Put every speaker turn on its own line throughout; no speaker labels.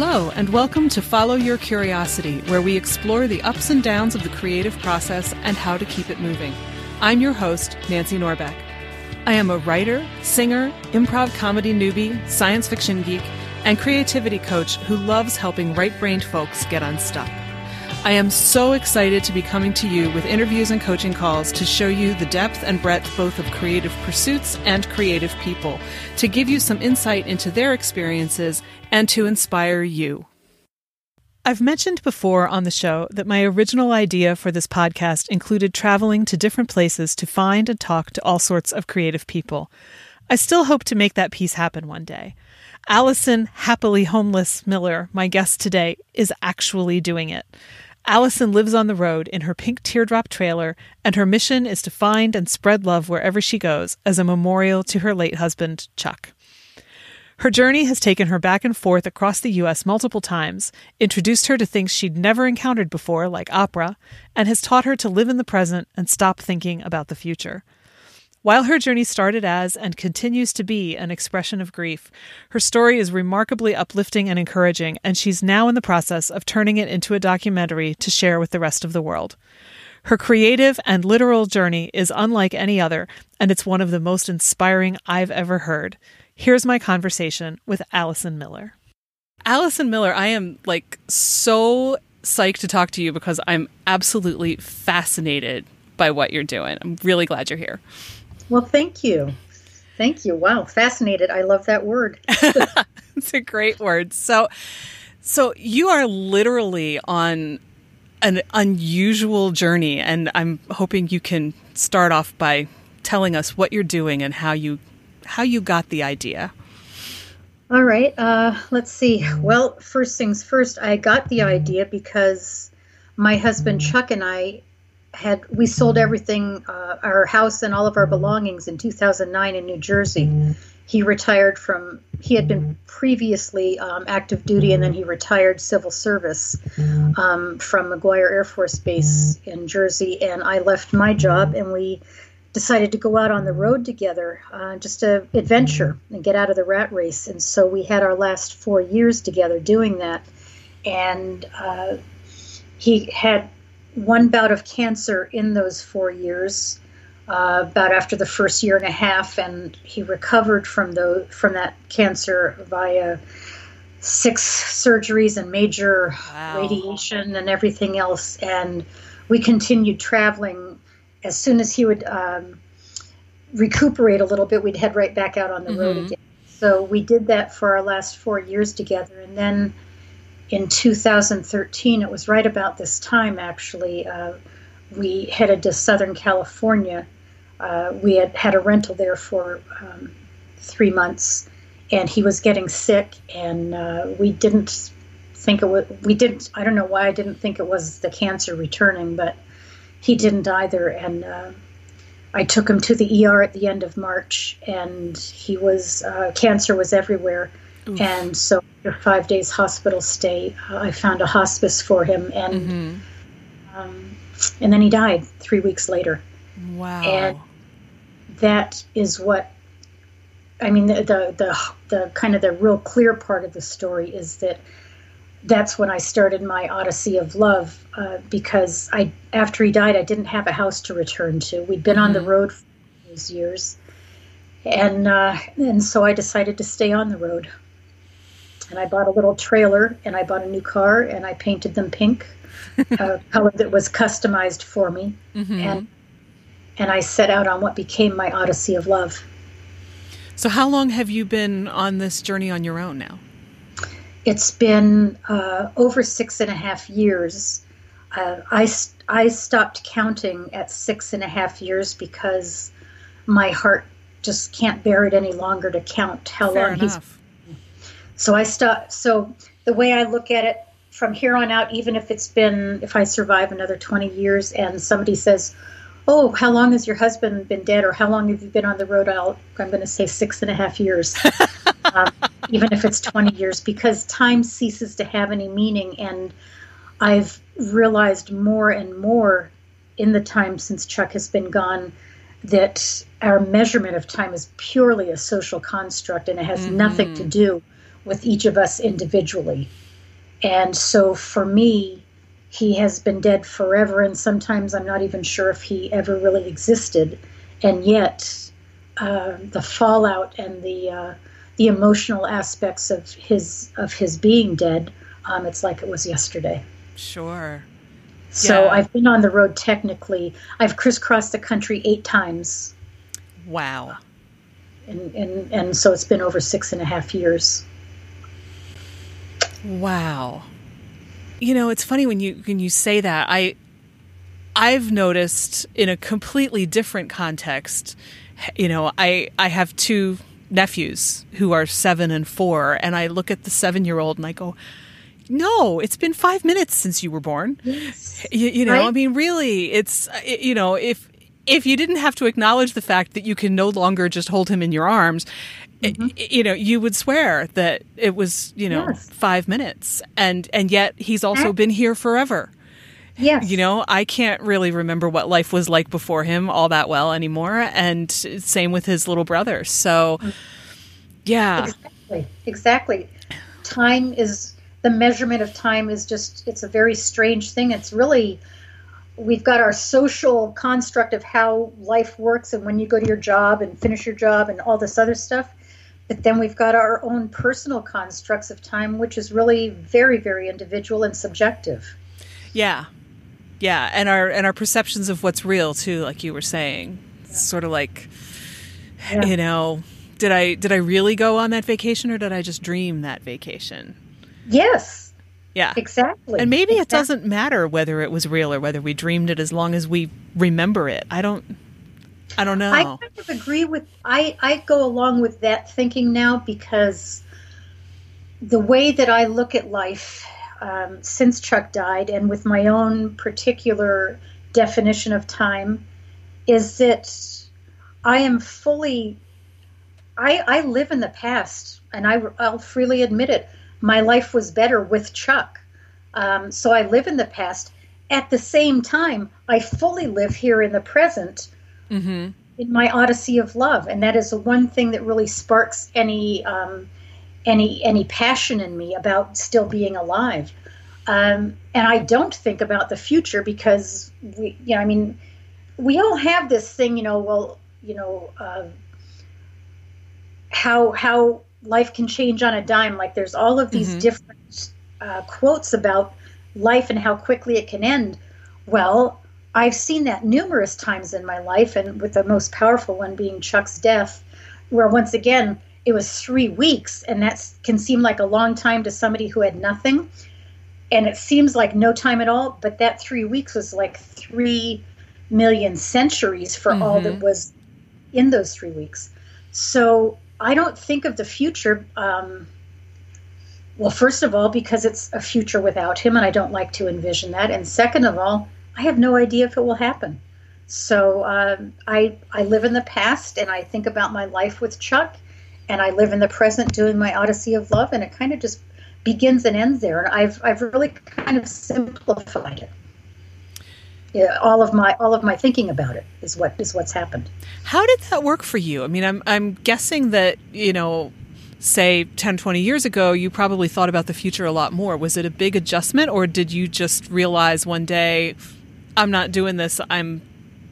Hello, and welcome to Follow Your Curiosity, where we explore the ups and downs of the creative process and how to keep it moving. I'm your host, Nancy Norbeck. I am a writer, singer, improv comedy newbie, science fiction geek, and creativity coach who loves helping right brained folks get unstuck. I am so excited to be coming to you with interviews and coaching calls to show you the depth and breadth both of creative pursuits and creative people, to give you some insight into their experiences and to inspire you. I've mentioned before on the show that my original idea for this podcast included traveling to different places to find and talk to all sorts of creative people. I still hope to make that piece happen one day. Allison Happily Homeless Miller, my guest today, is actually doing it. Allison lives on the road in her pink teardrop trailer, and her mission is to find and spread love wherever she goes as a memorial to her late husband, Chuck. Her journey has taken her back and forth across the U.S. multiple times, introduced her to things she'd never encountered before, like opera, and has taught her to live in the present and stop thinking about the future. While her journey started as and continues to be an expression of grief, her story is remarkably uplifting and encouraging, and she's now in the process of turning it into a documentary to share with the rest of the world. Her creative and literal journey is unlike any other, and it's one of the most inspiring I've ever heard. Here's my conversation with Allison Miller. Allison Miller, I am like so psyched to talk to you because I'm absolutely fascinated by what you're doing. I'm really glad you're here.
Well, thank you. Thank you. Wow, fascinated. I love that word.
it's a great word. So so you are literally on an unusual journey and I'm hoping you can start off by telling us what you're doing and how you how you got the idea.
All right. Uh, let's see. Well, first things first, I got the idea because my husband Chuck and I had we sold everything, uh, our house and all of our belongings in 2009 in New Jersey. He retired from. He had been previously um, active duty, and then he retired civil service um, from McGuire Air Force Base in Jersey. And I left my job, and we decided to go out on the road together, uh, just a adventure and get out of the rat race. And so we had our last four years together doing that. And uh, he had one bout of cancer in those four years, uh, about after the first year and a half, and he recovered from the from that cancer via six surgeries and major wow. radiation and everything else. And we continued traveling. As soon as he would um, recuperate a little bit, we'd head right back out on the mm-hmm. road again. So we did that for our last four years together, and then in 2013, it was right about this time actually, uh, we headed to Southern California. Uh, we had had a rental there for um, three months, and he was getting sick, and uh, we didn't think it was, we didn't, I don't know why I didn't think it was the cancer returning, but he didn't either. And uh, I took him to the ER at the end of March, and he was, uh, cancer was everywhere Oof. And so after five days hospital stay, uh, I found a hospice for him, and mm-hmm. um, and then he died three weeks later.
Wow!
And that is what I mean. The, the the the kind of the real clear part of the story is that that's when I started my odyssey of love uh, because I after he died I didn't have a house to return to. We'd been mm-hmm. on the mm-hmm. road for those years, and uh, and so I decided to stay on the road and I bought a little trailer and I bought a new car and I painted them pink, a color that was customized for me, mm-hmm. and and I set out on what became my odyssey of love.
So, how long have you been on this journey on your own now?
It's been uh, over six and a half years. Uh, I I stopped counting at six and a half years because my heart just can't bear it any longer to count how
Fair
long
enough.
he's so I stop. So the way I look at it from here on out, even if it's been, if I survive another 20 years and somebody says, Oh, how long has your husband been dead, or how long have you been on the road? I'll, I'm going to say six and a half years, um, even if it's 20 years, because time ceases to have any meaning. And I've realized more and more in the time since Chuck has been gone that our measurement of time is purely a social construct and it has mm-hmm. nothing to do with each of us individually. And so for me, he has been dead forever, and sometimes I'm not even sure if he ever really existed. And yet, uh, the fallout and the uh, the emotional aspects of his of his being dead, um, it's like it was yesterday.
Sure.
So yeah. I've been on the road technically. I've crisscrossed the country eight times.
Wow.
And, and and so it's been over six and a half years.
Wow. You know, it's funny when you when you say that. I I've noticed in a completely different context. You know, I I have two nephews who are 7 and 4 and I look at the 7-year-old and I go, "No, it's been 5 minutes since you were born."
Yes.
You, you know, right? I mean, really, it's you know, if if you didn't have to acknowledge the fact that you can no longer just hold him in your arms, mm-hmm. you know, you would swear that it was, you know, yes. five minutes, and and yet he's also been here forever.
Yes.
You know, I can't really remember what life was like before him all that well anymore, and same with his little brother. So, yeah,
exactly, exactly. Time is the measurement of time is just it's a very strange thing. It's really we've got our social construct of how life works and when you go to your job and finish your job and all this other stuff but then we've got our own personal constructs of time which is really very very individual and subjective
yeah yeah and our and our perceptions of what's real too like you were saying yeah. sort of like yeah. you know did i did i really go on that vacation or did i just dream that vacation
yes
yeah.
Exactly.
And maybe
exactly.
it doesn't matter whether it was real or whether we dreamed it as long as we remember it. I don't I don't know.
I kind of agree with I I go along with that thinking now because the way that I look at life um, since Chuck died and with my own particular definition of time is that I am fully I, I live in the past and I, I'll freely admit it my life was better with Chuck. Um, so I live in the past. At the same time, I fully live here in the present mm-hmm. in my odyssey of love, and that is the one thing that really sparks any um, any any passion in me about still being alive. Um, and I don't think about the future because we, you know, I mean, we all have this thing, you know. Well, you know, uh, how how life can change on a dime. Like there's all of these mm-hmm. different uh, quotes about life and how quickly it can end. Well, I've seen that numerous times in my life, and with the most powerful one being Chuck's death, where once again it was three weeks, and that can seem like a long time to somebody who had nothing, and it seems like no time at all. But that three weeks was like three million centuries for mm-hmm. all that mm-hmm. was in those three weeks. So I don't think of the future. Um, well, first of all, because it's a future without him, and I don't like to envision that. And second of all, I have no idea if it will happen. So um, I I live in the past, and I think about my life with Chuck, and I live in the present, doing my Odyssey of Love, and it kind of just begins and ends there. And I've I've really kind of simplified it yeah, all of my all of my thinking about it is what is what's happened.
How did that work for you? I mean, I'm I'm guessing that, you know, say 10 20 years ago, you probably thought about the future a lot more. Was it a big adjustment or did you just realize one day I'm not doing this. I'm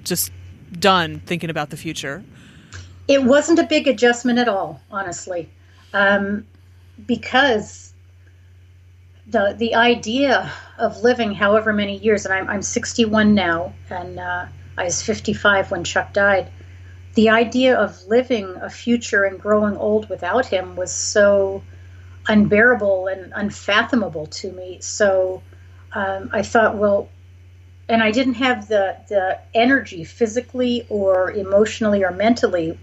just done thinking about the future?
It wasn't a big adjustment at all, honestly. Um, because the the idea of living however many years, and I'm, I'm 61 now, and uh, I was 55 when Chuck died. The idea of living a future and growing old without him was so unbearable and unfathomable to me. So um, I thought, well, and I didn't have the the energy, physically or emotionally or mentally,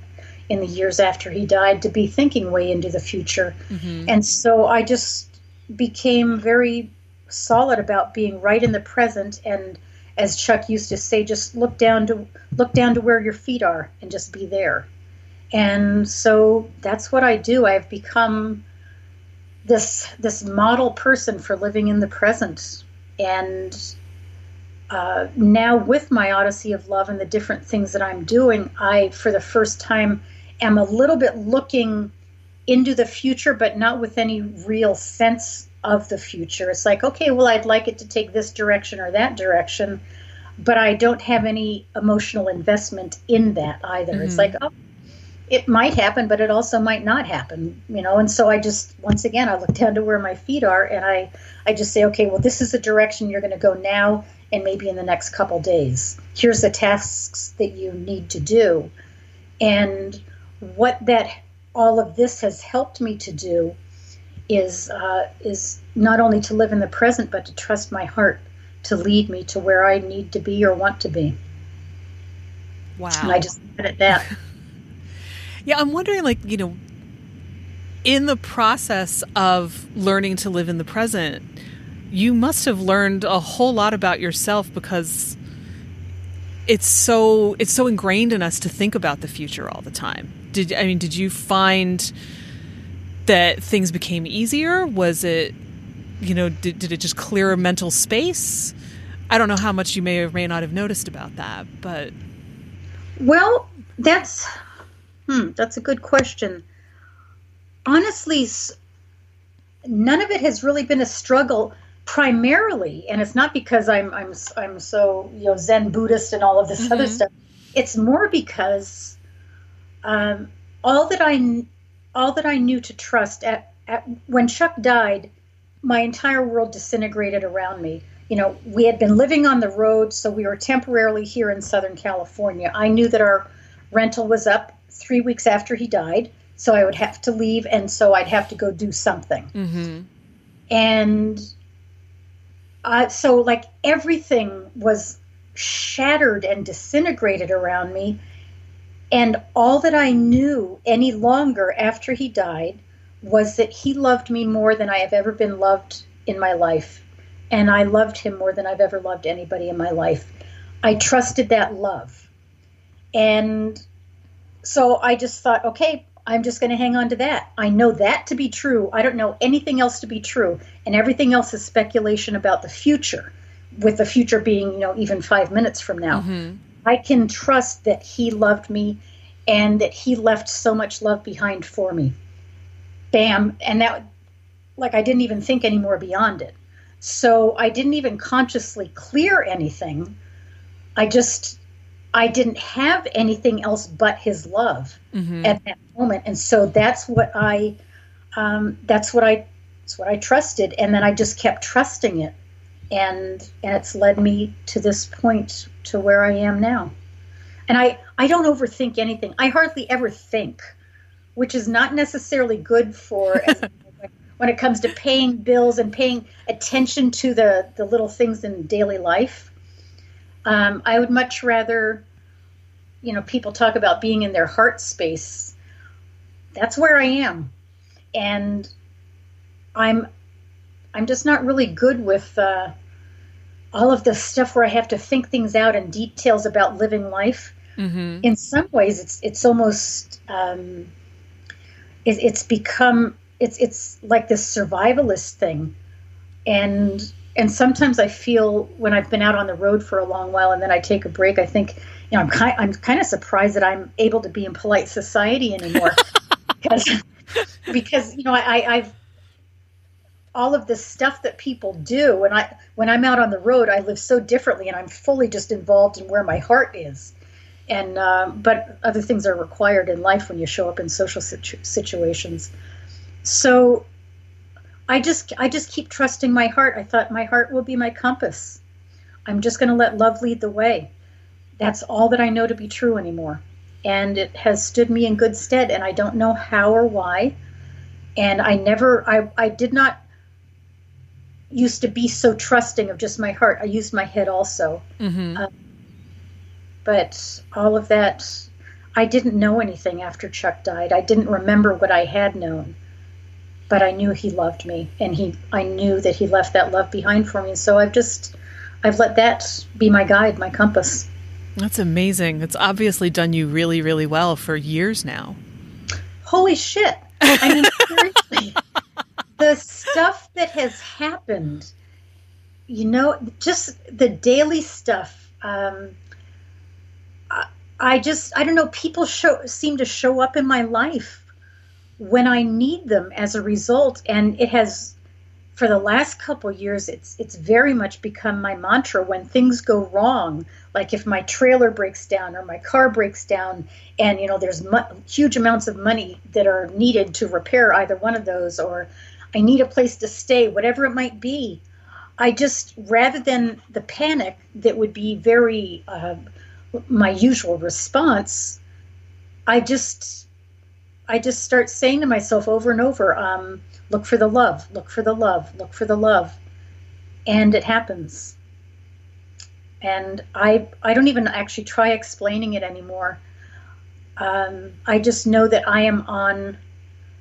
in the years after he died, to be thinking way into the future. Mm-hmm. And so I just became very solid about being right in the present and as Chuck used to say just look down to look down to where your feet are and just be there. And so that's what I do. I've become this this model person for living in the present and uh, now with my odyssey of love and the different things that i'm doing i for the first time am a little bit looking into the future, but not with any real sense of the future. It's like, okay, well, I'd like it to take this direction or that direction, but I don't have any emotional investment in that either. Mm-hmm. It's like, oh, it might happen, but it also might not happen, you know. And so I just, once again, I look down to where my feet are, and I, I just say, okay, well, this is the direction you're going to go now, and maybe in the next couple days. Here's the tasks that you need to do, and what that all of this has helped me to do is uh, is not only to live in the present, but to trust my heart to lead me to where I need to be or want to be.
Wow!
And I just at that.
yeah, I'm wondering, like you know, in the process of learning to live in the present, you must have learned a whole lot about yourself because it's so it's so ingrained in us to think about the future all the time. Did I mean did you find that things became easier? Was it you know did, did it just clear a mental space? I don't know how much you may or may not have noticed about that, but
well, that's hmm, that's a good question. Honestly, none of it has really been a struggle primarily, and it's not because I'm I'm I'm so you know Zen Buddhist and all of this mm-hmm. other stuff. It's more because um, all that I all that I knew to trust at, at when Chuck died, my entire world disintegrated around me. You know, we had been living on the road, so we were temporarily here in Southern California. I knew that our rental was up three weeks after he died, so I would have to leave, and so I'd have to go do something.
Mm-hmm.
And uh, so like everything was shattered and disintegrated around me. And all that i knew any longer after he died was that he loved me more than i have ever been loved in my life. And i loved him more than i've ever loved anybody in my life. I trusted that love. And so i just thought okay I'm just going to hang on to that. I know that to be true. I don't know anything else to be true. And everything else is speculation about the future, with the future being, you know, even five minutes from now.
Mm-hmm.
I can trust that he loved me and that he left so much love behind for me. Bam. And that, like, I didn't even think anymore beyond it. So I didn't even consciously clear anything. I just I didn't have anything else but his love
mm-hmm.
at that moment, and so that's what I, um, that's what I, that's what I trusted, and then I just kept trusting it, and and it's led me to this point to where I am now, and I I don't overthink anything. I hardly ever think, which is not necessarily good for. when it comes to paying bills and paying attention to the, the little things in daily life, um, I would much rather, you know, people talk about being in their heart space. That's where I am, and I'm, I'm just not really good with uh, all of the stuff where I have to think things out and details about living life.
Mm-hmm.
In some ways, it's it's almost um, it, it's become it's it's like this survivalist thing, and and sometimes I feel when I've been out on the road for a long while and then I take a break, I think, you know, I'm kind, I'm kind of surprised that I'm able to be in polite society anymore because, because, you know, I, I've, all of the stuff that people do when I, when I'm out on the road, I live so differently and I'm fully just involved in where my heart is. And, um, but other things are required in life when you show up in social situ- situations. So I just I just keep trusting my heart. I thought my heart will be my compass. I'm just going to let love lead the way. That's all that I know to be true anymore. And it has stood me in good stead and I don't know how or why. And I never I I did not used to be so trusting of just my heart. I used my head also.
Mm-hmm.
Um, but all of that I didn't know anything after Chuck died. I didn't remember what I had known but I knew he loved me and he I knew that he left that love behind for me. And so I've just I've let that be my guide, my compass.
That's amazing. It's obviously done you really, really well for years now.
Holy shit. I mean seriously. the stuff that has happened, you know, just the daily stuff. Um, I, I just I don't know, people show seem to show up in my life when I need them as a result. And it has for the last couple years it's it's very much become my mantra when things go wrong like if my trailer breaks down or my car breaks down and you know there's mu- huge amounts of money that are needed to repair either one of those or i need a place to stay whatever it might be i just rather than the panic that would be very uh, my usual response i just i just start saying to myself over and over um, look for the love look for the love look for the love. And it happens. And i i don't even actually try explaining it anymore. Um, i just know that i am on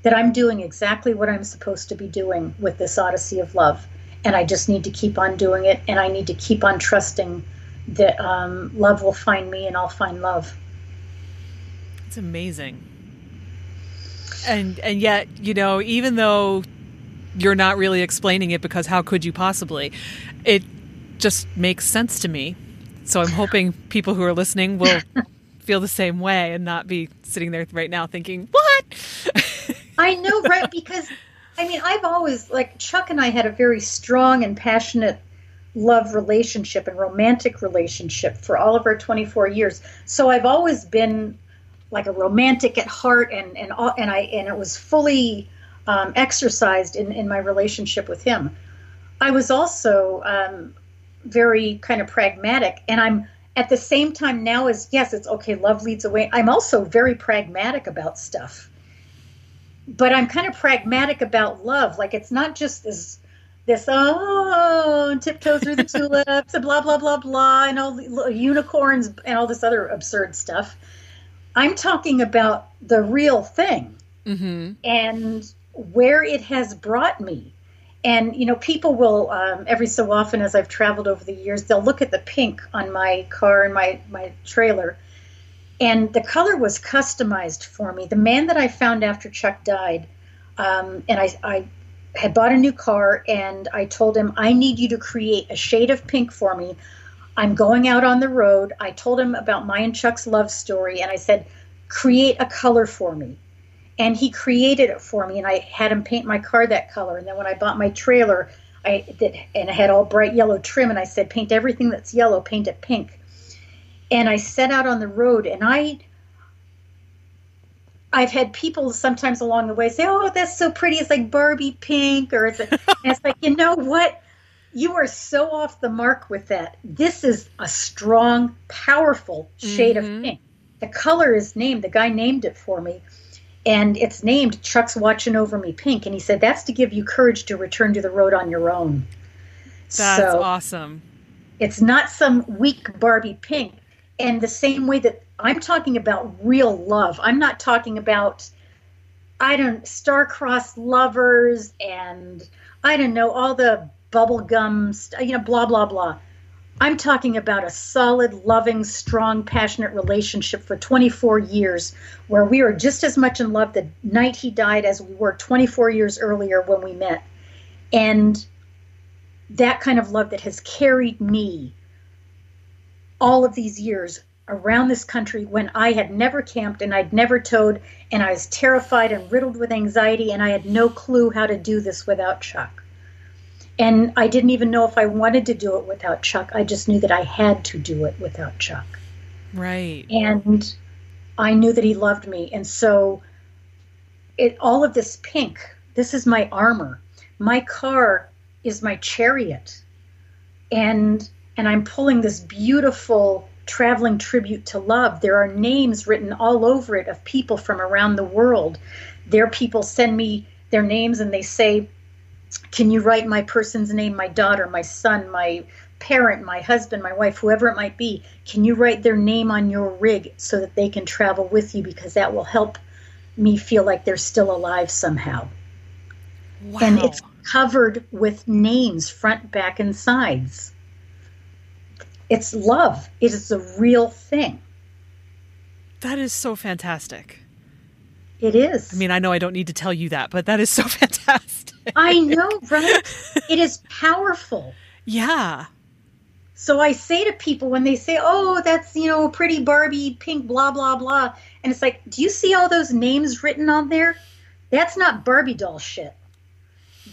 that i'm doing exactly what i'm supposed to be doing with this odyssey of love. And i just need to keep on doing it and i need to keep on trusting that um, love will find me and i'll find love.
It's amazing and and yet you know even though you're not really explaining it because how could you possibly it just makes sense to me. So i'm hoping people who are listening will feel the same way and not be sitting there right now thinking what?
I know right? Because i mean i've always like chuck and i had a very strong and passionate love relationship and romantic relationship for all of our 24 years. So i've always been like a romantic at heart, and and all, and I and it was fully um, exercised in in my relationship with him. I was also um, very kind of pragmatic, and I'm at the same time now as yes, it's okay. Love leads away. I'm also very pragmatic about stuff, but I'm kind of pragmatic about love. Like it's not just this this oh tiptoe through the tulips and blah blah blah blah and all the unicorns and all this other absurd stuff I'm talking about the real thing mm-hmm. and where it has brought me. And, you know, people will, um, every so often as I've traveled over the years, they'll look at the pink on my car and my, my trailer. And the color was customized for me. The man that I found after Chuck died, um, and I, I had bought a new car, and I told him, I need you to create a shade of pink for me I'm going out on the road. I told him about my and Chuck's love story, and I said, create a color for me. And he created it for me, and I had him paint my car that color. And then when I bought my trailer, I did, and I had all bright yellow trim, and I said, paint everything that's yellow, paint it pink. And I set out on the road, and I, I've had people sometimes along the way say, "Oh, that's so pretty. It's like Barbie pink," or it's, it's like, you know what? You are so off the mark with that. This is a strong, powerful shade mm-hmm. of pink. The color is named, the guy named it for me, and it's named Chuck's Watching Over Me Pink. And he said, That's to give you courage to return to the road on your own.
That's so, awesome.
It's not some weak Barbie pink. And the same way that I'm talking about real love, I'm not talking about, I don't, star-crossed lovers and I don't know, all the bubblegum, you know, blah, blah, blah. I'm talking about a solid, loving, strong, passionate relationship for 24 years where we were just as much in love the night he died as we were 24 years earlier when we met. And that kind of love that has carried me all of these years around this country when I had never camped and I'd never towed and I was terrified and riddled with anxiety and I had no clue how to do this without Chuck. And I didn't even know if I wanted to do it without Chuck. I just knew that I had to do it without Chuck.
Right.
And I knew that he loved me. And so it all of this pink, this is my armor. My car is my chariot. And and I'm pulling this beautiful traveling tribute to love. There are names written all over it of people from around the world. Their people send me their names and they say can you write my person's name, my daughter, my son, my parent, my husband, my wife, whoever it might be? Can you write their name on your rig so that they can travel with you? Because that will help me feel like they're still alive somehow. Wow. And it's covered with names, front, back, and sides. It's love. It is a real thing.
That is so fantastic.
It is.
I mean, I know I don't need to tell you that, but that is so fantastic.
I know, right? it is powerful.
Yeah.
So I say to people when they say, "Oh, that's you know pretty Barbie pink blah blah blah," and it's like, "Do you see all those names written on there? That's not Barbie doll shit.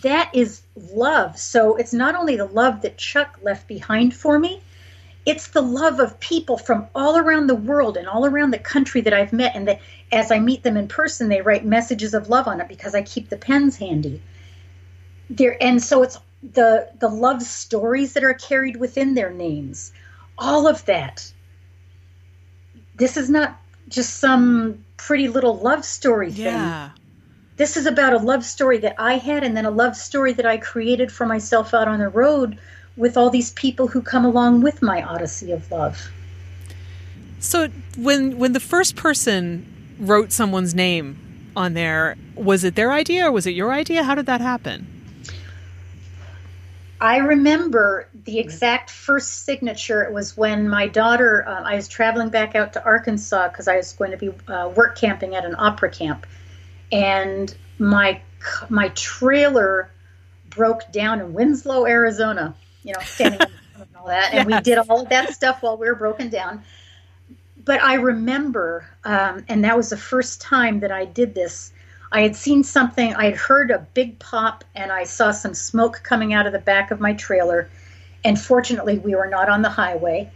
that is love. So it's not only the love that Chuck left behind for me, it's the love of people from all around the world and all around the country that I've met. And that as I meet them in person, they write messages of love on it because I keep the pens handy. There, and so it's the the love stories that are carried within their names. All of that. This is not just some pretty little love story thing.
Yeah.
This is about a love story that I had and then a love story that I created for myself out on the road with all these people who come along with my odyssey of love.
So when when the first person wrote someone's name on there, was it their idea or was it your idea? How did that happen?
I remember the exact first signature. It was when my daughter, uh, I was traveling back out to Arkansas because I was going to be uh, work camping at an opera camp, and my my trailer broke down in Winslow, Arizona. You know, standing and all that, and yes. we did all of that stuff while we were broken down. But I remember, um, and that was the first time that I did this. I had seen something, I had heard a big pop, and I saw some smoke coming out of the back of my trailer. And fortunately, we were not on the highway.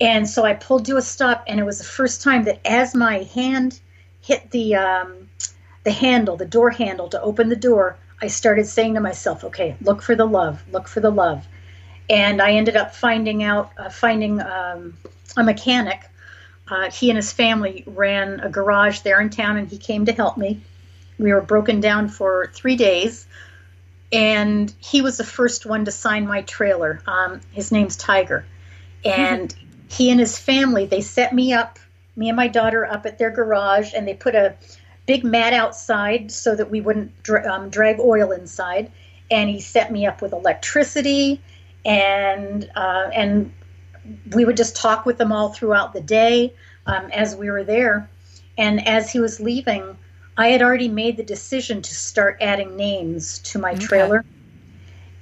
And so I pulled to a stop, and it was the first time that as my hand hit the um, the handle, the door handle to open the door, I started saying to myself, "Okay, look for the love, look for the love." And I ended up finding out, uh, finding um, a mechanic. Uh, he and his family ran a garage there in town, and he came to help me we were broken down for three days, and he was the first one to sign my trailer. Um, his name's Tiger, and he and his family they set me up, me and my daughter up at their garage, and they put a big mat outside so that we wouldn't dra- um, drag oil inside. And he set me up with electricity, and uh, and we would just talk with them all throughout the day um, as we were there. And as he was leaving, I had already made the decision to start adding names to my okay. trailer,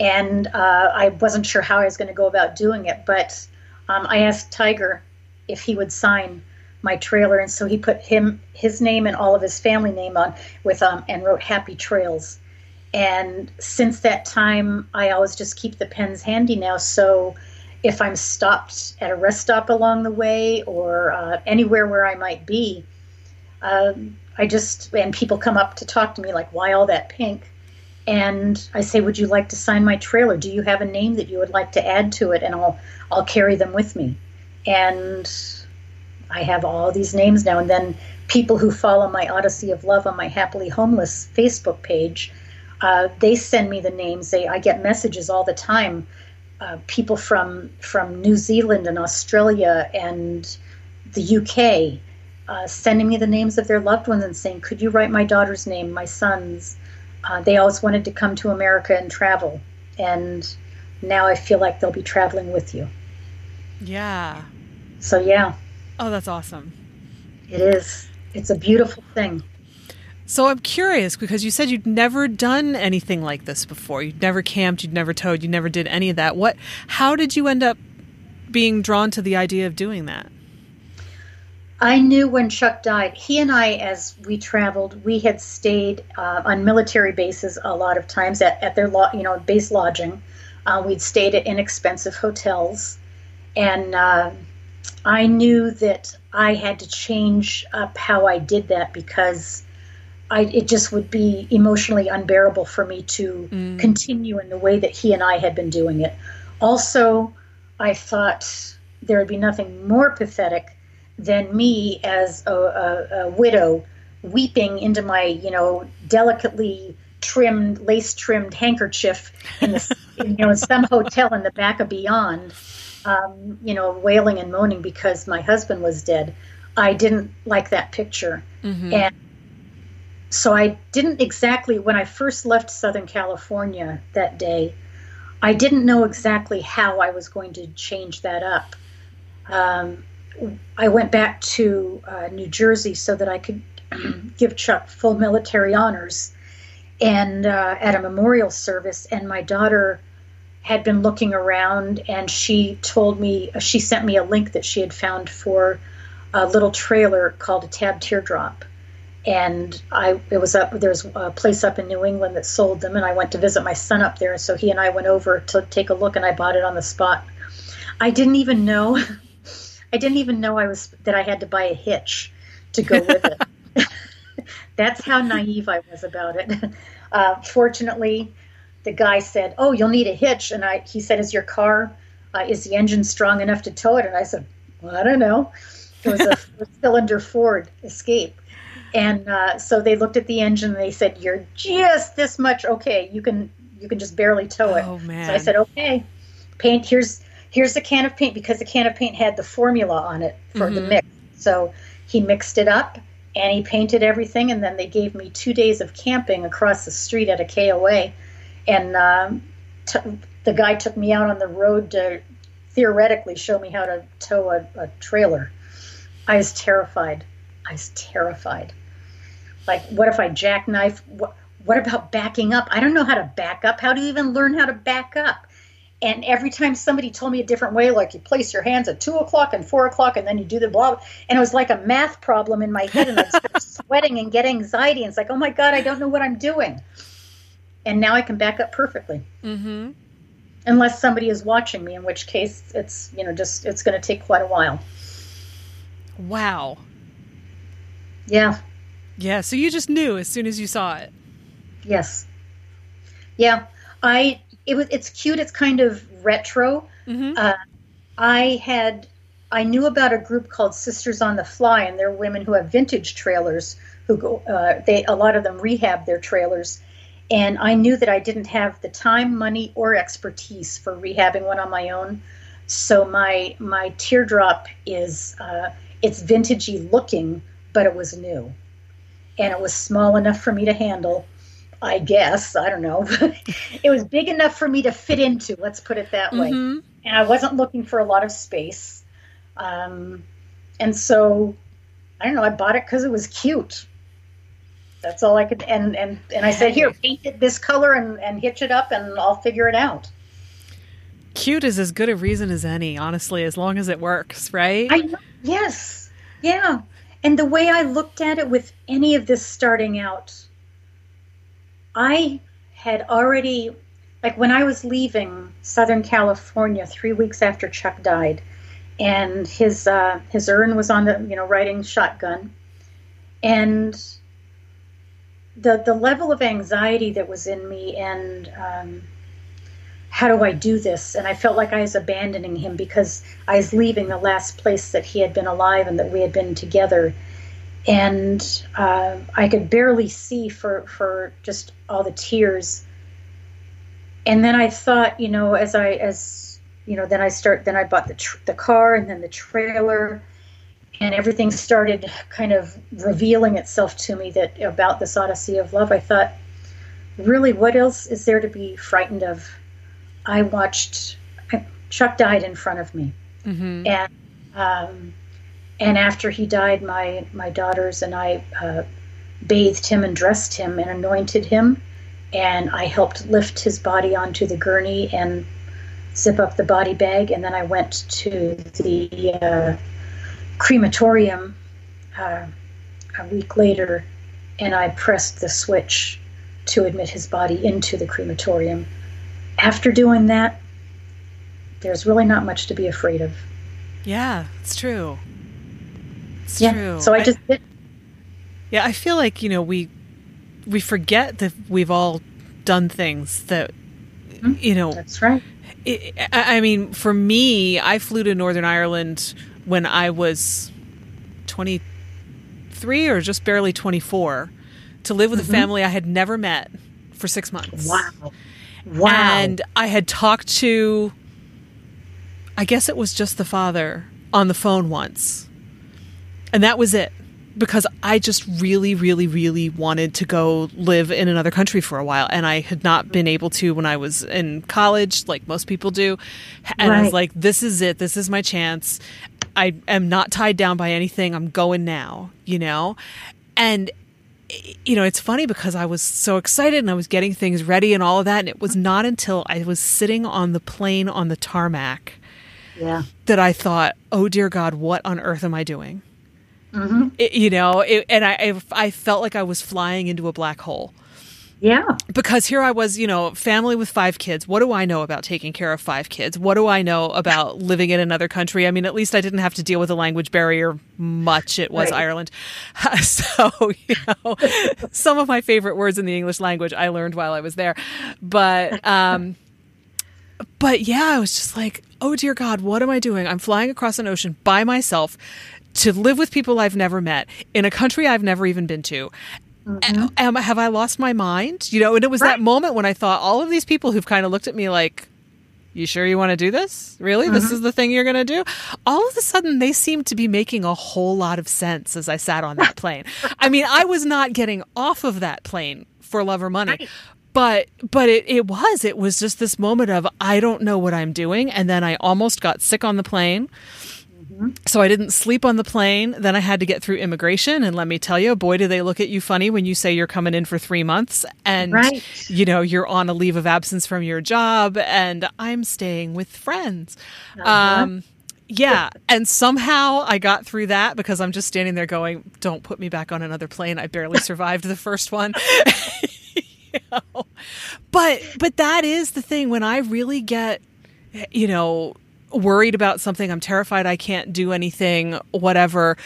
and uh, I wasn't sure how I was going to go about doing it. But um, I asked Tiger if he would sign my trailer, and so he put him his name and all of his family name on with um, and wrote Happy Trails. And since that time, I always just keep the pens handy now. So if I'm stopped at a rest stop along the way or uh, anywhere where I might be, um, I just and people come up to talk to me like, "Why all that pink?" And I say, "Would you like to sign my trailer? Do you have a name that you would like to add to it?" And I'll I'll carry them with me. And I have all these names now. And then people who follow my Odyssey of Love on my Happily Homeless Facebook page, uh, they send me the names. They I get messages all the time. Uh, people from from New Zealand and Australia and the UK uh, sending me the names of their loved ones and saying, Could you write my daughter's name, my son's? Uh, they always wanted to come to America and travel. And now I feel like they'll be traveling with you.
Yeah.
So, yeah.
Oh, that's awesome.
It is. It's a beautiful thing.
So I'm curious because you said you'd never done anything like this before. You'd never camped, you'd never towed, you never did any of that. What how did you end up being drawn to the idea of doing that?
I knew when Chuck died, he and I, as we traveled, we had stayed uh, on military bases a lot of times at, at their, lo- you know, base lodging. Uh, we'd stayed at inexpensive hotels. And uh, I knew that I had to change up how I did that because I, it just would be emotionally unbearable for me to mm. continue in the way that he and I had been doing it. Also, I thought there would be nothing more pathetic than me as a, a, a widow weeping into my, you know, delicately trimmed, lace trimmed handkerchief in the, you know, in some hotel in the back of Beyond, um, you know, wailing and moaning because my husband was dead. I didn't like that picture. Mm-hmm. And so I didn't exactly, when I first left Southern California that day, I didn't know exactly how I was going to change that up. Um, I went back to uh, New Jersey so that I could give Chuck full military honors and uh, at a memorial service. And my daughter had been looking around and she told me, uh, she sent me a link that she had found for a little trailer called a tab teardrop. and I it was up there's a place up in New England that sold them, and I went to visit my son up there, And so he and I went over to take a look, and I bought it on the spot. I didn't even know, I didn't even know I was that I had to buy a hitch to go with it. That's how naive I was about it. Uh, fortunately, the guy said, "Oh, you'll need a hitch," and I he said, "Is your car uh, is the engine strong enough to tow it?" And I said, well, "I don't know." It was a cylinder Ford Escape and uh, so they looked at the engine and they said, "You're just this much okay. You can you can just barely tow it."
Oh man!
So I said, "Okay, paint. Here's here's a can of paint because the can of paint had the formula on it for mm-hmm. the mix. So he mixed it up and he painted everything. And then they gave me two days of camping across the street at a KOA, and um, t- the guy took me out on the road to theoretically show me how to tow a, a trailer. I was terrified. I was terrified. Like, what if I jackknife? What, what about backing up? I don't know how to back up. How do you even learn how to back up? And every time somebody told me a different way, like you place your hands at two o'clock and four o'clock, and then you do the blah, and it was like a math problem in my head, and I started sweating and get anxiety. And it's like, oh my god, I don't know what I'm doing. And now I can back up perfectly,
mm-hmm.
unless somebody is watching me, in which case it's you know just it's going to take quite a while.
Wow.
Yeah,
yeah, so you just knew as soon as you saw it.
Yes. Yeah, I it was it's cute. It's kind of retro.
Mm-hmm.
Uh, I had I knew about a group called Sisters on the Fly, and they're women who have vintage trailers. Who go uh, they a lot of them rehab their trailers, and I knew that I didn't have the time, money, or expertise for rehabbing one on my own. So my my teardrop is uh, it's vintagey looking, but it was new and it was small enough for me to handle. I guess I don't know. it was big enough for me to fit into. Let's put it that way.
Mm-hmm.
And I wasn't looking for a lot of space. Um, and so I don't know. I bought it because it was cute. That's all I could. And and and I said, here, paint it this color and and hitch it up, and I'll figure it out.
Cute is as good a reason as any, honestly, as long as it works, right?
I yes, yeah. And the way I looked at it with any of this starting out, I had already, like when I was leaving Southern California three weeks after Chuck died, and his uh, his urn was on the you know riding shotgun, and the the level of anxiety that was in me and um, how do I do this? And I felt like I was abandoning him because I was leaving the last place that he had been alive and that we had been together. And uh, I could barely see for, for just all the tears. And then I thought, you know, as I, as, you know, then I start, then I bought the, tr- the car and then the trailer and everything started kind of revealing itself to me that about this Odyssey of Love. I thought, really, what else is there to be frightened of? I watched Chuck died in front of me,
mm-hmm.
and um, and after he died, my my daughters and I uh, bathed him and dressed him and anointed him, and I helped lift his body onto the gurney and zip up the body bag, and then I went to the uh, crematorium uh, a week later, and I pressed the switch to admit his body into the crematorium after doing that, there's really not much to be afraid of.
Yeah, it's true. It's
yeah.
true.
So I just
I, Yeah, I feel like, you know, we we forget that we've all done things that mm-hmm. you know
That's right.
It, I mean, for me, I flew to Northern Ireland when I was 23 or just barely 24 to live with mm-hmm. a family I had never met for 6 months.
Wow.
Wow. And I had talked to, I guess it was just the father on the phone once. And that was it. Because I just really, really, really wanted to go live in another country for a while. And I had not been able to when I was in college, like most people do. And right. I was like, this is it. This is my chance. I am not tied down by anything. I'm going now, you know? And you know, it's funny because I was so excited and I was getting things ready and all of that. And it was not until I was sitting on the plane on the tarmac
yeah.
that I thought, oh, dear God, what on earth am I doing? Mm-hmm. It, you know, it, and I, I felt like I was flying into a black hole.
Yeah.
Because here I was, you know, family with five kids. What do I know about taking care of five kids? What do I know about living in another country? I mean, at least I didn't have to deal with a language barrier much. It was right. Ireland. So, you know, some of my favorite words in the English language I learned while I was there. But, um, but yeah, I was just like, oh dear God, what am I doing? I'm flying across an ocean by myself to live with people I've never met in a country I've never even been to. Mm-hmm. Am, have I lost my mind? You know, and it was right. that moment when I thought all of these people who've kind of looked at me like, you sure you want to do this? Really? Mm-hmm. This is the thing you're going to do? All of a sudden, they seemed to be making a whole lot of sense as I sat on that plane. I mean, I was not getting off of that plane for love or money. Right. But but it, it was it was just this moment of I don't know what I'm doing and then I almost got sick on the plane Mm-hmm. So I didn't sleep on the plane. Then I had to get through immigration. And let me tell you, boy, do they look at you funny when you say you're coming in for three months and, right. you know, you're on a leave of absence from your job and I'm staying with friends. Uh-huh. Um, yeah. And somehow I got through that because I'm just standing there going, don't put me back on another plane. I barely survived the first one. you know? But, but that is the thing when I really get, you know, worried about something, I'm terrified I can't do anything, whatever.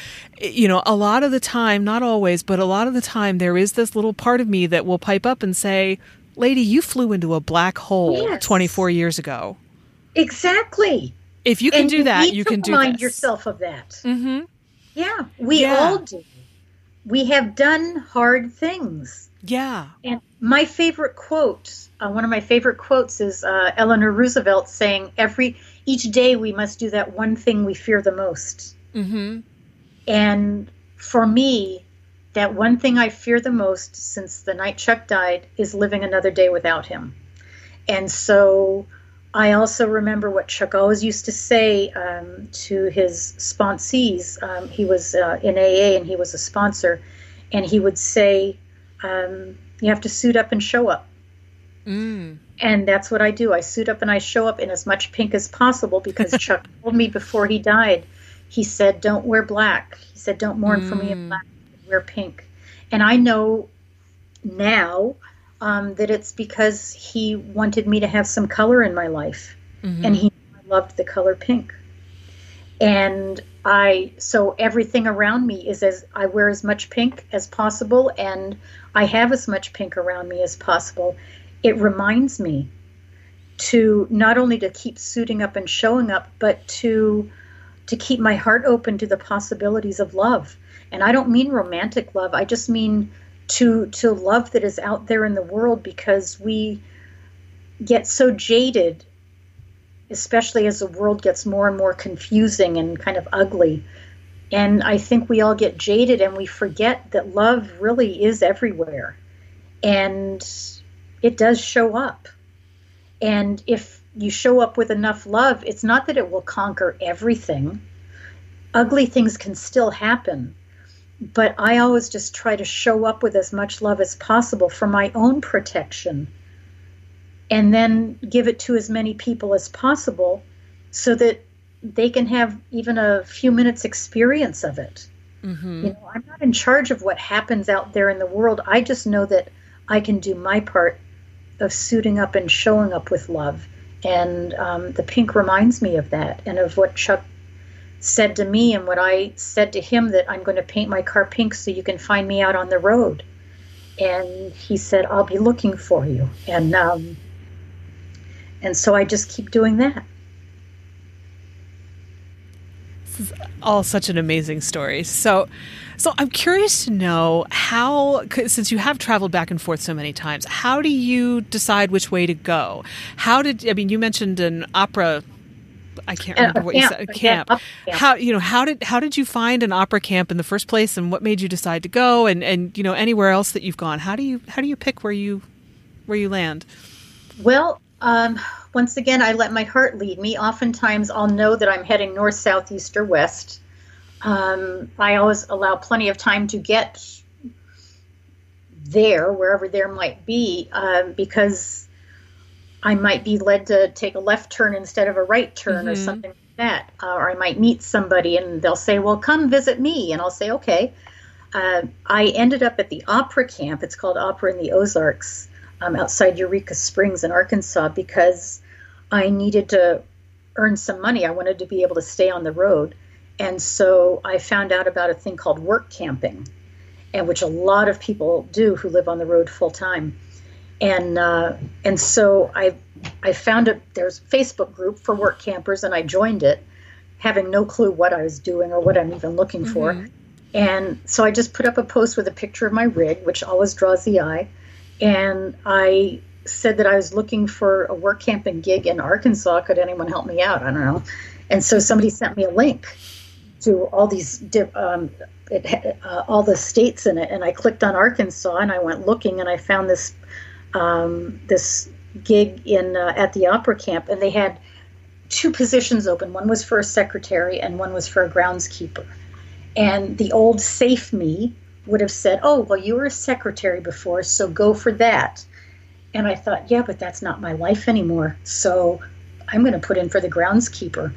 You know, a lot of the time, not always, but a lot of the time, there is this little part of me that will pipe up and say, Lady, you flew into a black hole yes. 24 years ago.
Exactly.
If you can and do you that, you can do that.
remind
this.
yourself of that.
Mm-hmm.
Yeah, we yeah. all do. We have done hard things.
Yeah.
And my favorite quote, uh, one of my favorite quotes is uh, Eleanor Roosevelt saying, "Every each day we must do that one thing we fear the most.
Mm-hmm.
And for me, that one thing I fear the most since the night Chuck died is living another day without him. And so I also remember what Chuck always used to say um, to his sponsees. Um, he was uh, in AA and he was a sponsor, and he would say, um, "You have to suit up and show up."
Mm.
And that's what I do. I suit up and I show up in as much pink as possible because Chuck told me before he died, he said, Don't wear black. He said, Don't mourn mm. for me in mm. black, wear pink. And I know now um, that it's because he wanted me to have some color in my life. Mm-hmm. And he loved the color pink. And I, so everything around me is as I wear as much pink as possible and I have as much pink around me as possible it reminds me to not only to keep suiting up and showing up, but to to keep my heart open to the possibilities of love. And I don't mean romantic love. I just mean to to love that is out there in the world because we get so jaded especially as the world gets more and more confusing and kind of ugly. And I think we all get jaded and we forget that love really is everywhere. And it does show up. And if you show up with enough love, it's not that it will conquer everything. Ugly things can still happen. But I always just try to show up with as much love as possible for my own protection and then give it to as many people as possible so that they can have even a few minutes experience of it.
Mm-hmm.
You know, I'm not in charge of what happens out there in the world. I just know that I can do my part of suiting up and showing up with love. And um, the pink reminds me of that and of what Chuck said to me and what I said to him that I'm going to paint my car pink so you can find me out on the road. And he said, I'll be looking for you. And, um, and so I just keep doing that.
This is all such an amazing story. So, so I'm curious to know how, since you have traveled back and forth so many times, how do you decide which way to go? How did I mean? You mentioned an opera. I can't remember what camp, you said. Camp. camp. How you know how did how did you find an opera camp in the first place, and what made you decide to go? And and you know anywhere else that you've gone, how do you how do you pick where you where you land?
Well, um, once again, I let my heart lead me. Oftentimes, I'll know that I'm heading north, south, east, or west. Um, I always allow plenty of time to get there, wherever there might be, um, because I might be led to take a left turn instead of a right turn mm-hmm. or something like that. Uh, or I might meet somebody and they'll say, Well, come visit me. And I'll say, Okay. Uh, I ended up at the opera camp. It's called Opera in the Ozarks um, outside Eureka Springs in Arkansas because I needed to earn some money. I wanted to be able to stay on the road. And so I found out about a thing called work camping, and which a lot of people do who live on the road full time. And uh, and so I I found a There's a Facebook group for work campers, and I joined it, having no clue what I was doing or what I'm even looking mm-hmm. for. And so I just put up a post with a picture of my rig, which always draws the eye. And I said that I was looking for a work camping gig in Arkansas. Could anyone help me out? I don't know. And so somebody sent me a link to all these um, it uh, all the states in it, and I clicked on Arkansas and I went looking and I found this um, this gig in uh, at the opera camp, and they had two positions open. One was for a secretary, and one was for a groundskeeper. And the old safe me would have said, "Oh, well, you were a secretary before, so go for that." And I thought, yeah, but that's not my life anymore. So I'm going to put in for the groundskeeper.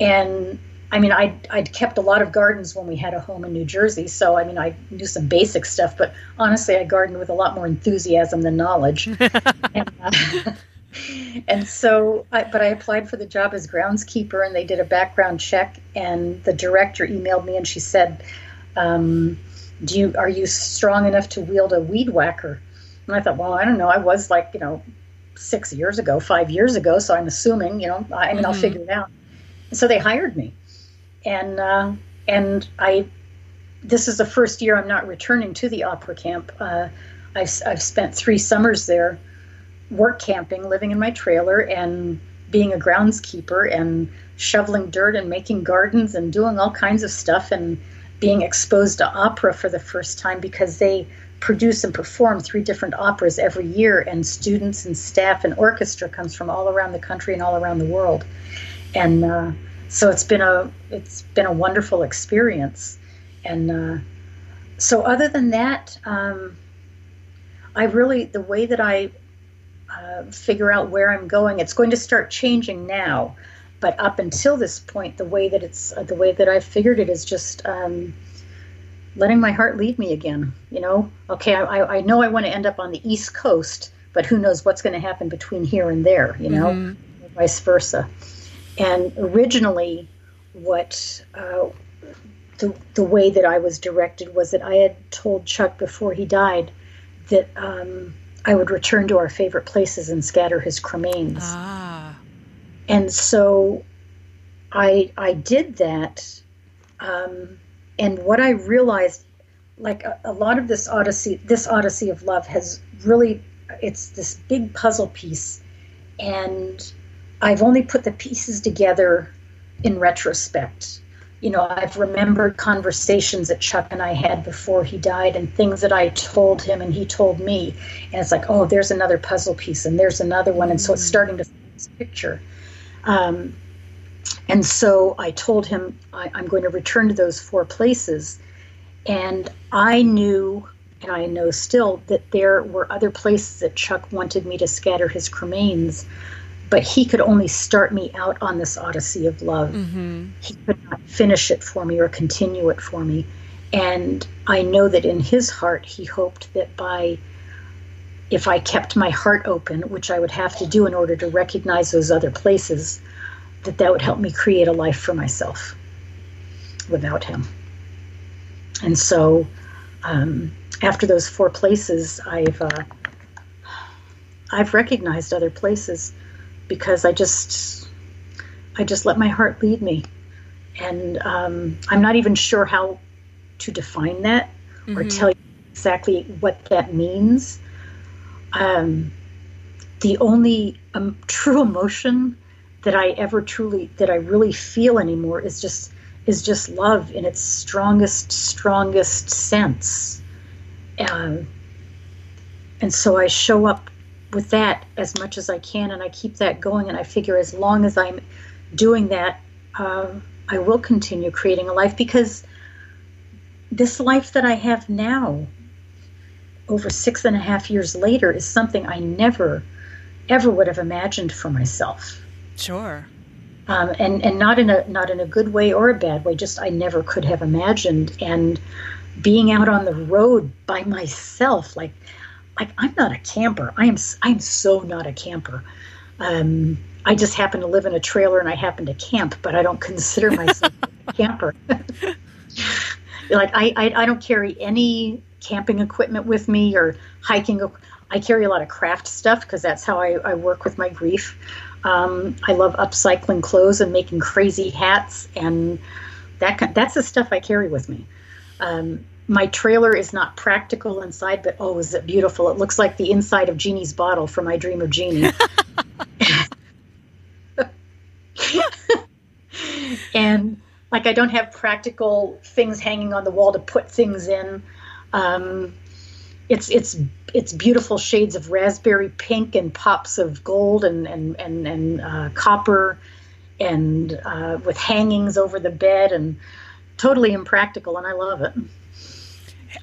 And I mean, I'd, I'd kept a lot of gardens when we had a home in New Jersey. So, I mean, I knew some basic stuff, but honestly, I gardened with a lot more enthusiasm than knowledge. and, uh, and so, I, but I applied for the job as groundskeeper and they did a background check. And the director emailed me and she said, um, do you, are you strong enough to wield a weed whacker? And I thought, well, I don't know. I was like, you know, six years ago, five years ago. So I'm assuming, you know, I mean, mm-hmm. I'll figure it out. And so they hired me, and uh, and I. This is the first year I'm not returning to the opera camp. Uh, I've I've spent three summers there, work camping, living in my trailer, and being a groundskeeper and shoveling dirt and making gardens and doing all kinds of stuff and being exposed to opera for the first time because they produce and perform three different operas every year, and students and staff and orchestra comes from all around the country and all around the world. And uh, so it's been a it's been a wonderful experience. And uh, so, other than that, um, I really the way that I uh, figure out where I'm going, it's going to start changing now. But up until this point, the way that it's uh, the way that I figured it is just. Um, letting my heart lead me again. You know, okay, I, I know I want to end up on the East Coast, but who knows what's going to happen between here and there, you know, mm-hmm. vice versa. And originally, what uh, the, the way that I was directed was that I had told Chuck before he died that um, I would return to our favorite places and scatter his cremains. Ah. And so I I did that. Um, and what I realized, like a, a lot of this odyssey, this odyssey of love has really, it's this big puzzle piece, and I've only put the pieces together in retrospect. You know, I've remembered conversations that Chuck and I had before he died and things that I told him and he told me. And it's like, oh, there's another puzzle piece and there's another one. And so it's starting to this picture. Um, and so I told him I, am going to return to those four places. And I knew, and I know still, that there were other places that Chuck wanted me to scatter his cremains, but he could only start me out on this odyssey of love. Mm-hmm. He could not finish it for me or continue it for me. And I know that in his heart, he hoped that by if I kept my heart open, which I would have to do in order to recognize those other places, that that would help me create a life for myself without him. And so, um, after those four places, I've uh, I've recognized other places because I just I just let my heart lead me, and um, I'm not even sure how to define that mm-hmm. or tell you exactly what that means. Um, the only um, true emotion that I ever truly that I really feel anymore is just is just love in its strongest strongest sense. Um, and so I show up with that as much as I can, and I keep that going. And I figure as long as I'm doing that, uh, I will continue creating a life because this life that I have now, over six and a half years later, is something I never, ever would have imagined for myself.
Sure.
um, and and not in a not in a good way or a bad way. Just I never could have imagined. And being out on the road by myself, like like I'm not a camper. I am I'm so not a camper. Um, I just happen to live in a trailer and I happen to camp, but I don't consider myself a camper. like I, I, I don't carry any camping equipment with me or hiking. I carry a lot of craft stuff because that's how I, I work with my grief. Um, I love upcycling clothes and making crazy hats, and that that's the stuff I carry with me. Um, my trailer is not practical inside, but oh, is it beautiful? It looks like the inside of Jeannie's bottle from I Dream of Jeannie. and like I don't have practical things hanging on the wall to put things in. Um, it's it's it's beautiful shades of raspberry pink and pops of gold and and and, and uh, copper, and uh, with hangings over the bed and totally impractical, and I love it.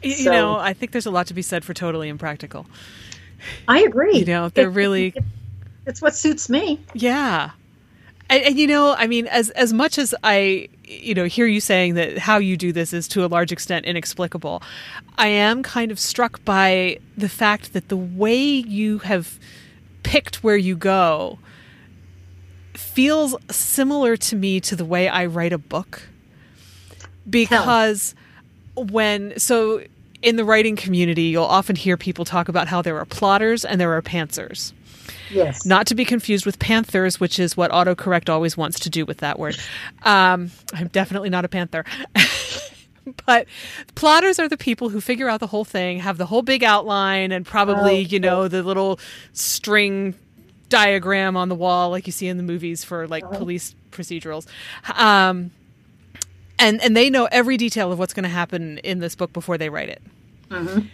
You so, know, I think there's a lot to be said for totally impractical.
I agree.
You know, they're it, really. It,
it's what suits me.
Yeah, and, and, you know, I mean, as as much as I, you know, hear you saying that how you do this is to a large extent inexplicable, I am kind of struck by the fact that the way you have picked where you go feels similar to me to the way I write a book. Because Hell. when so in the writing community, you'll often hear people talk about how there are plotters and there are pantsers.
Yes.
Not to be confused with panthers, which is what autocorrect always wants to do with that word. Um, I'm definitely not a panther. but plotters are the people who figure out the whole thing, have the whole big outline, and probably, oh, you know, the little string diagram on the wall like you see in the movies for like uh-huh. police procedurals. Um, and and they know every detail of what's going to happen in this book before they write it. Mm-hmm.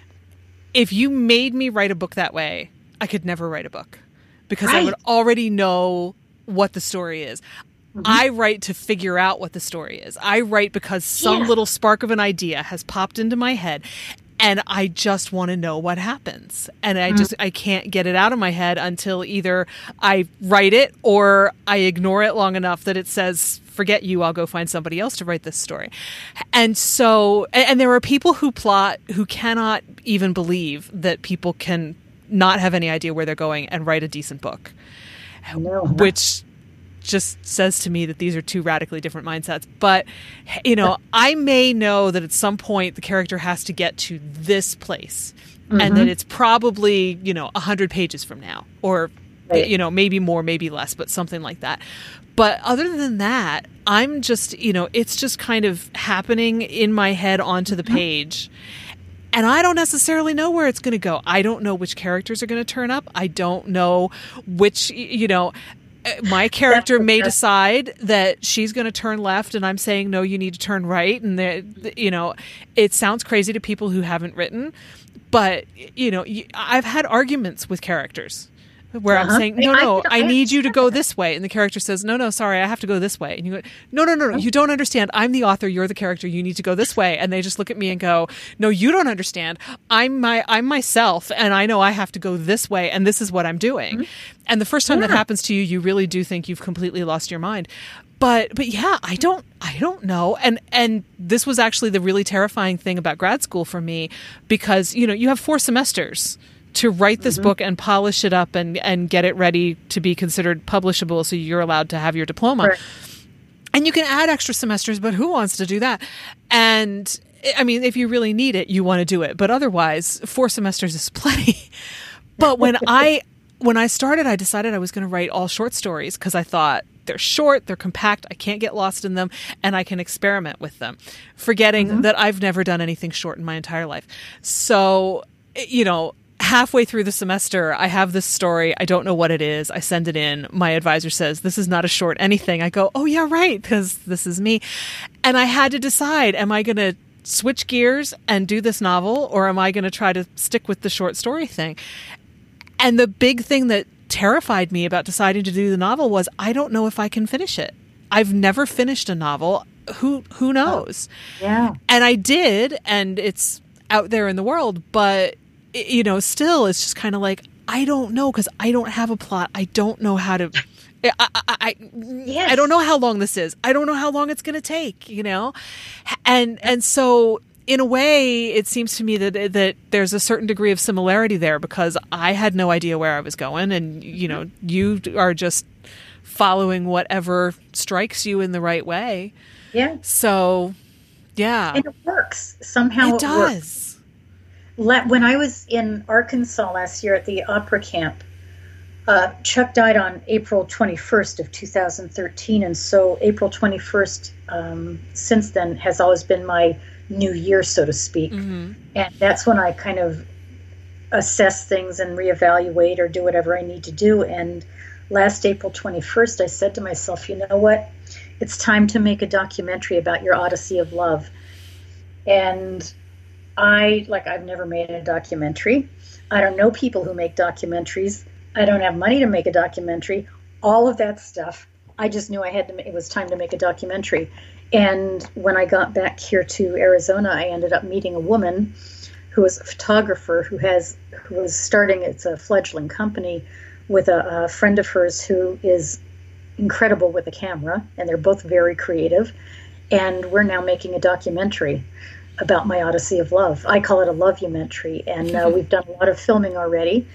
If you made me write a book that way, I could never write a book because right. I would already know what the story is. Mm-hmm. I write to figure out what the story is. I write because some yeah. little spark of an idea has popped into my head and I just want to know what happens. And I mm-hmm. just I can't get it out of my head until either I write it or I ignore it long enough that it says forget you I'll go find somebody else to write this story. And so and there are people who plot who cannot even believe that people can not have any idea where they're going and write a decent book. No. Which just says to me that these are two radically different mindsets. But, you know, I may know that at some point the character has to get to this place mm-hmm. and that mm-hmm. it's probably, you know, 100 pages from now or, right. you know, maybe more, maybe less, but something like that. But other than that, I'm just, you know, it's just kind of happening in my head onto the mm-hmm. And I don't necessarily know where it's going to go. I don't know which characters are going to turn up. I don't know which, you know, uh, my character may decide that she's going to turn left and I'm saying no you need to turn right and you know it sounds crazy to people who haven't written but you know I've had arguments with characters where uh-huh. I'm saying, no, no, I, I, I need you to go this way. And the character says, no, no, sorry, I have to go this way. And you go, no, no, no, no, you don't understand. I'm the author. You're the character. You need to go this way. And they just look at me and go, no, you don't understand. I'm my, I'm myself and I know I have to go this way. And this is what I'm doing. Mm-hmm. And the first time yeah. that happens to you, you really do think you've completely lost your mind but but yeah i don't i don't know and and this was actually the really terrifying thing about grad school for me because you know you have four semesters to write this mm-hmm. book and polish it up and and get it ready to be considered publishable so you're allowed to have your diploma. Right. And you can add extra semesters, but who wants to do that? And I mean, if you really need it, you want to do it. But otherwise, four semesters is plenty. but when I when I started, I decided I was going to write all short stories because I thought they're short, they're compact, I can't get lost in them, and I can experiment with them, forgetting mm-hmm. that I've never done anything short in my entire life. So, you know, halfway through the semester, I have this story. I don't know what it is. I send it in. My advisor says, This is not a short anything. I go, Oh, yeah, right, because this is me. And I had to decide am I going to switch gears and do this novel, or am I going to try to stick with the short story thing? And the big thing that terrified me about deciding to do the novel was I don't know if I can finish it. I've never finished a novel. Who who oh, knows?
Oh, yeah.
And I did and it's out there in the world, but you know, still it's just kind of like I don't know because I don't have a plot. I don't know how to I, I, I, yes. I don't know how long this is. I don't know how long it's going to take, you know? And, and so in a way, it seems to me that that there's a certain degree of similarity there because I had no idea where I was going, and you know, you are just following whatever strikes you in the right way.
Yeah.
So, yeah,
and it works somehow. It, it
does.
Works. When I was in Arkansas last year at the opera camp, uh, Chuck died on April 21st of 2013, and so April 21st um, since then has always been my new year, so to speak. Mm-hmm. And that's when I kind of assess things and reevaluate or do whatever I need to do. And last April 21st, I said to myself, you know what? It's time to make a documentary about your Odyssey of Love. And I, like, I've never made a documentary. I don't know people who make documentaries. I don't have money to make a documentary. All of that stuff. I just knew I had to. It was time to make a documentary, and when I got back here to Arizona, I ended up meeting a woman who was a photographer who has who was starting it's a fledgling company with a, a friend of hers who is incredible with a camera, and they're both very creative. And we're now making a documentary about my Odyssey of Love. I call it a love-umentary, and uh, we've done a lot of filming already,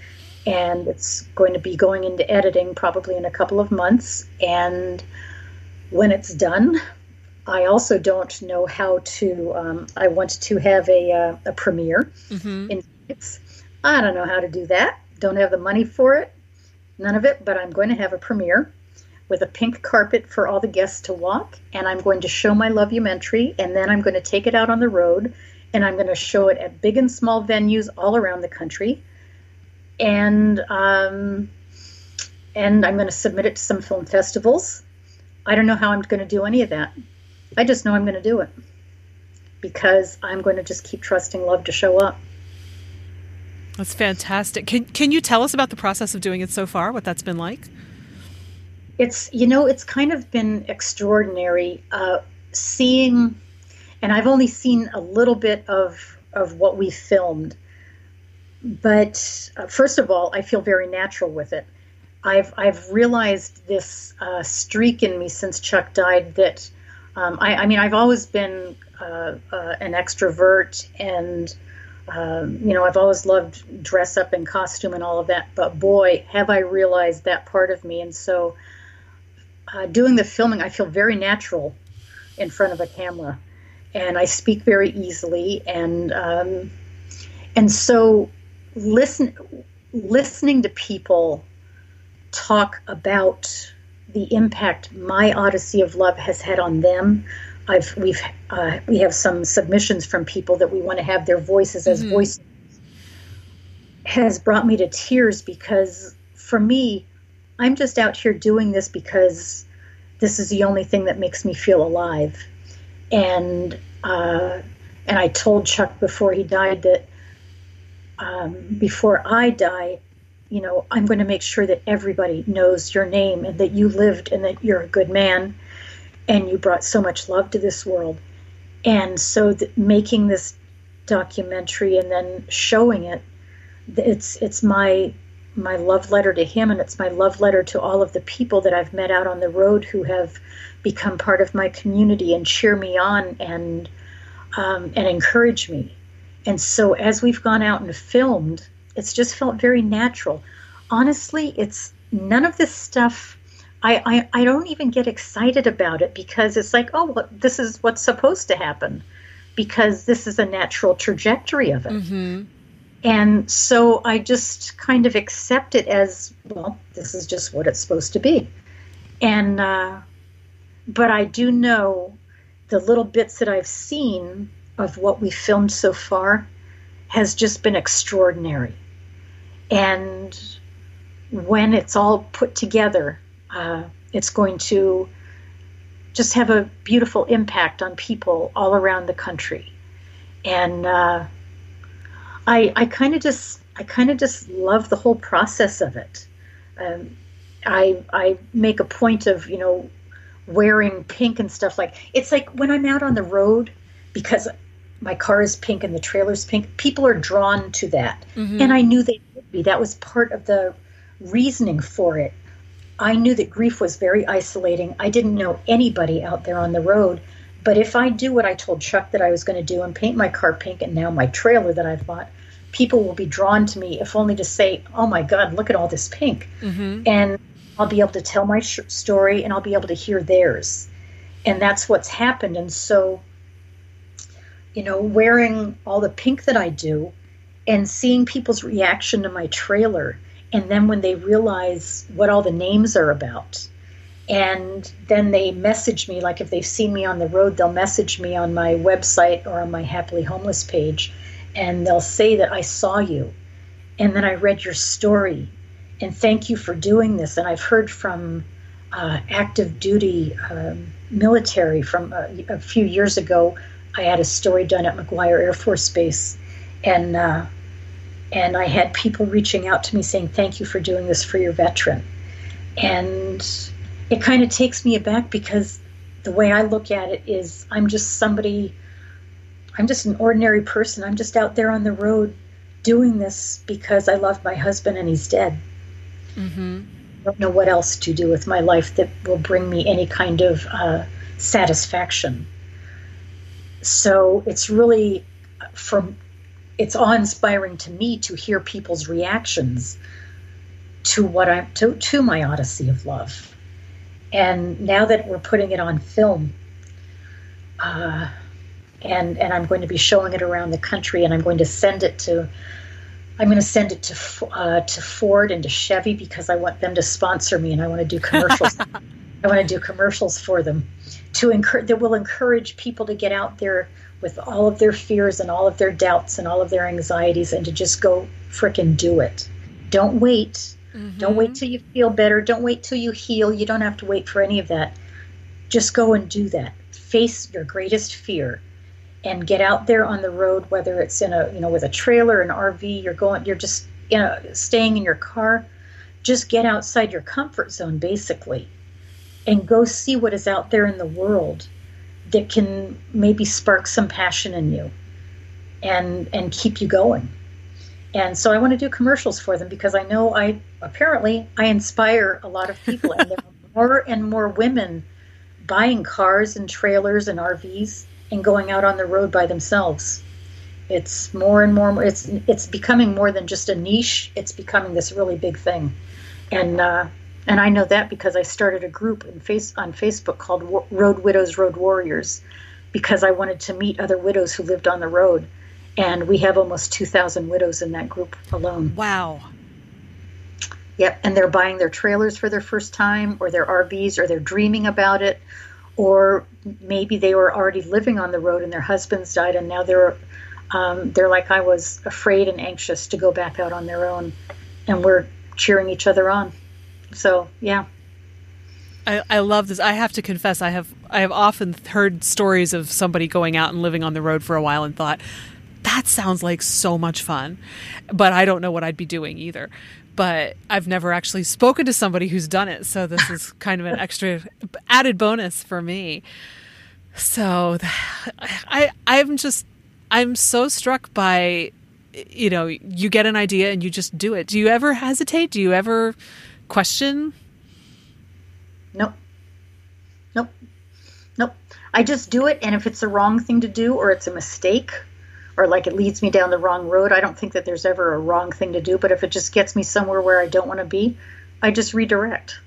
and it's going to be going into editing probably in a couple of months. And when it's done, I also don't know how to. Um, I want to have a uh, a premiere. Mm-hmm. In I don't know how to do that. Don't have the money for it. None of it. But I'm going to have a premiere with a pink carpet for all the guests to walk, and I'm going to show my Love-umentary, and then I'm going to take it out on the road, and I'm going to show it at big and small venues all around the country, and um, and I'm going to submit it to some film festivals. I don't know how I'm going to do any of that. I just know I'm going to do it because I'm going to just keep trusting love to show up.
That's fantastic. Can can you tell us about the process of doing it so far? What that's been like?
It's you know it's kind of been extraordinary uh, seeing, and I've only seen a little bit of of what we filmed. But uh, first of all, I feel very natural with it. I've I've realized this uh, streak in me since Chuck died that um, I, I, mean, I've always been uh, uh, an extrovert, and um, you know, I've always loved dress up and costume and all of that. But boy, have I realized that part of me. And so, uh, doing the filming, I feel very natural in front of a camera, and I speak very easily, and um, and so listen, listening to people talk about the impact my Odyssey of Love has had on them. I've we've uh, we have some submissions from people that we want to have their voices as mm-hmm. voices has brought me to tears because for me, I'm just out here doing this because this is the only thing that makes me feel alive. And uh, and I told Chuck before he died that um, before I die, you know, I'm going to make sure that everybody knows your name and that you lived and that you're a good man and you brought so much love to this world. And so making this documentary and then showing it, it's it's my my love letter to him and it's my love letter to all of the people that I've met out on the road who have become part of my community and cheer me on and um, and encourage me. And so as we've gone out and filmed it's just felt very natural. Honestly, it's none of this stuff. I, I, I don't even get excited about it because it's like, oh, well, this is what's supposed to happen because this is a natural trajectory of it. Mm-hmm. And so I just kind of accept it as, well, this is just what it's supposed to be. And, uh, but I do know the little bits that I've seen of what we filmed so far has just been extraordinary. And when it's all put together, uh, it's going to just have a beautiful impact on people all around the country. And uh, I, I kind of just, I kind of just love the whole process of it. Um, I, I make a point of, you know, wearing pink and stuff like. It's like when I'm out on the road, because my car is pink and the trailer's pink. People are drawn to that, mm-hmm. and I knew they would be. That was part of the reasoning for it. I knew that grief was very isolating. I didn't know anybody out there on the road. But if I do what I told Chuck that I was going to do and paint my car pink and now my trailer that I've bought, people will be drawn to me, if only to say, oh my God, look at all this pink. Mm-hmm. And I'll be able to tell my sh- story and I'll be able to hear theirs. And that's what's happened. And so, you know, wearing all the pink that I do and seeing people's reaction to my trailer and then when they realize what all the names are about and then they message me like if they've seen me on the road they'll message me on my website or on my happily homeless page and they'll say that i saw you. And then i read your story. And thank you for doing this. And i've heard from uh, active duty um, military from uh, a few years ago. I had a story done at mcguire air force base. And uh, and I had people reaching out to me saying, Thank you for doing this for your veteran. And it kind of takes me aback because the way I look at it is I'm just somebody, I'm just an ordinary person. I'm just out there on the road doing this because I love my husband and he's dead. Mm-hmm. I don't know what else to do with my life that will bring me any kind of uh, satisfaction. So it's really, from it's awe-inspiring to me to hear people's reactions to what I'm to, to my Odyssey of Love. And now that we're putting it on film, uh, and and I'm going to be showing it around the country, and I'm going to send it to I'm going to send it to uh, to Ford and to Chevy because I want them to sponsor me, and I want to do commercials. I want to do commercials for them to encourage that will encourage people to get out there with all of their fears and all of their doubts and all of their anxieties and to just go fricking do it. Don't wait. Mm-hmm. Don't wait till you feel better. Don't wait till you heal. You don't have to wait for any of that. Just go and do that. Face your greatest fear and get out there on the road whether it's in a, you know, with a trailer, an RV, you're going you're just you know staying in your car. Just get outside your comfort zone basically and go see what is out there in the world that can maybe spark some passion in you and and keep you going. And so I want to do commercials for them because I know I apparently I inspire a lot of people and there are more and more women buying cars and trailers and RVs and going out on the road by themselves. It's more and more it's it's becoming more than just a niche, it's becoming this really big thing. And uh, and I know that because I started a group in face on Facebook called Road Widows, Road Warriors, because I wanted to meet other widows who lived on the road, and we have almost two thousand widows in that group alone.
Wow.
Yep, and they're buying their trailers for their first time, or their RVs, or they're dreaming about it, or maybe they were already living on the road and their husbands died, and now they're um, they're like I was, afraid and anxious to go back out on their own, and we're cheering each other on. So yeah.
I, I love this. I have to confess, I have I have often heard stories of somebody going out and living on the road for a while and thought, that sounds like so much fun. But I don't know what I'd be doing either. But I've never actually spoken to somebody who's done it, so this is kind of an extra added bonus for me. So I I'm just I'm so struck by you know, you get an idea and you just do it. Do you ever hesitate? Do you ever question?
Nope. Nope. Nope. I just do it, and if it's the wrong thing to do or it's a mistake or like it leads me down the wrong road, I don't think that there's ever a wrong thing to do, but if it just gets me somewhere where I don't want to be, I just redirect.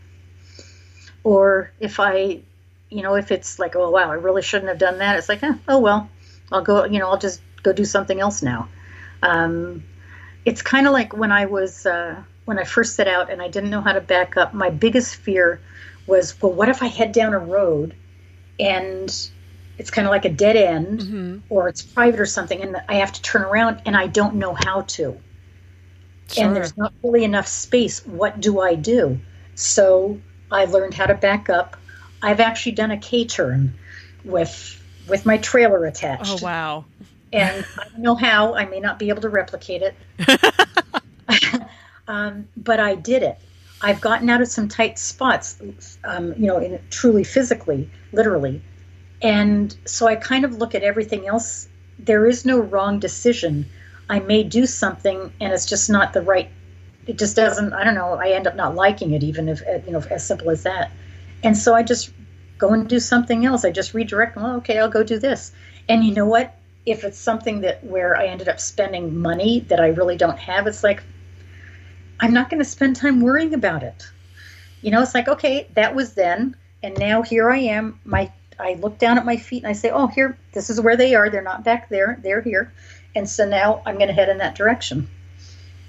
Or if I, you know, if it's like, oh wow, I really shouldn't have done that, it's like, eh, oh well, I'll go, you know, I'll just go do something else now. Um, it's kind of like when I was. Uh, when I first set out and I didn't know how to back up, my biggest fear was, well, what if I head down a road and it's kind of like a dead end mm-hmm. or it's private or something and I have to turn around and I don't know how to. Sure. And there's not really enough space. What do I do? So I learned how to back up. I've actually done a K turn with with my trailer attached.
Oh wow.
And I don't know how. I may not be able to replicate it. um, but I did it. I've gotten out of some tight spots, um, you know, in, truly physically, literally. And so I kind of look at everything else. There is no wrong decision. I may do something and it's just not the right it just doesn't. I don't know. I end up not liking it, even if you know, as simple as that. And so I just go and do something else. I just redirect. Well, okay, I'll go do this. And you know what? If it's something that where I ended up spending money that I really don't have, it's like I'm not going to spend time worrying about it. You know, it's like okay, that was then, and now here I am. My I look down at my feet and I say, oh, here, this is where they are. They're not back there. They're here. And so now I'm going to head in that direction.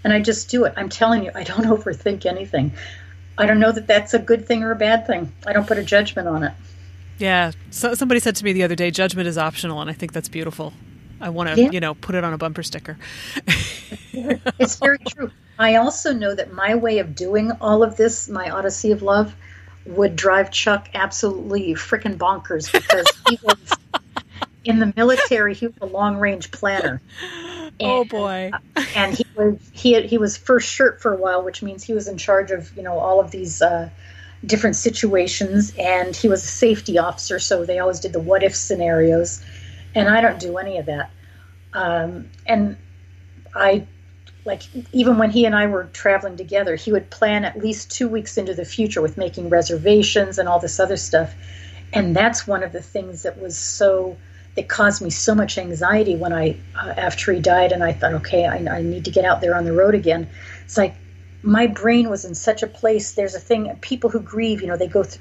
And I just do it. I'm telling you, I don't overthink anything. I don't know that that's a good thing or a bad thing. I don't put a judgment on it.
Yeah. So somebody said to me the other day, judgment is optional, and I think that's beautiful. I want to, yeah. you know, put it on a bumper sticker.
it's very true. I also know that my way of doing all of this, my Odyssey of Love, would drive Chuck absolutely freaking bonkers because he was in the military. He was a long range planner.
Oh, and, oh boy!
and he was he had, he was first shirt for a while, which means he was in charge of you know all of these uh, different situations, and he was a safety officer, so they always did the what if scenarios, and I don't do any of that. Um, and I like even when he and I were traveling together, he would plan at least two weeks into the future with making reservations and all this other stuff. And that's one of the things that was so that caused me so much anxiety when I uh, after he died, and I thought, okay, I, I need to get out there on the road again. It's like my brain was in such a place. There's a thing people who grieve, you know, they go th-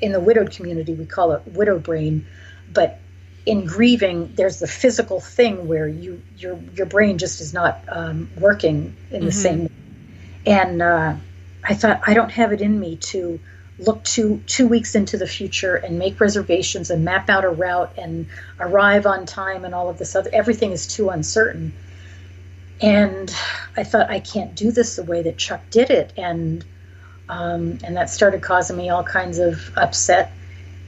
in the widowed community, we call it widow brain, but in grieving, there's the physical thing where you your your brain just is not um, working in the mm-hmm. same. Way. And uh, I thought I don't have it in me to look two two weeks into the future and make reservations and map out a route and arrive on time and all of this other. Everything is too uncertain. And I thought I can't do this the way that Chuck did it, and um, and that started causing me all kinds of upset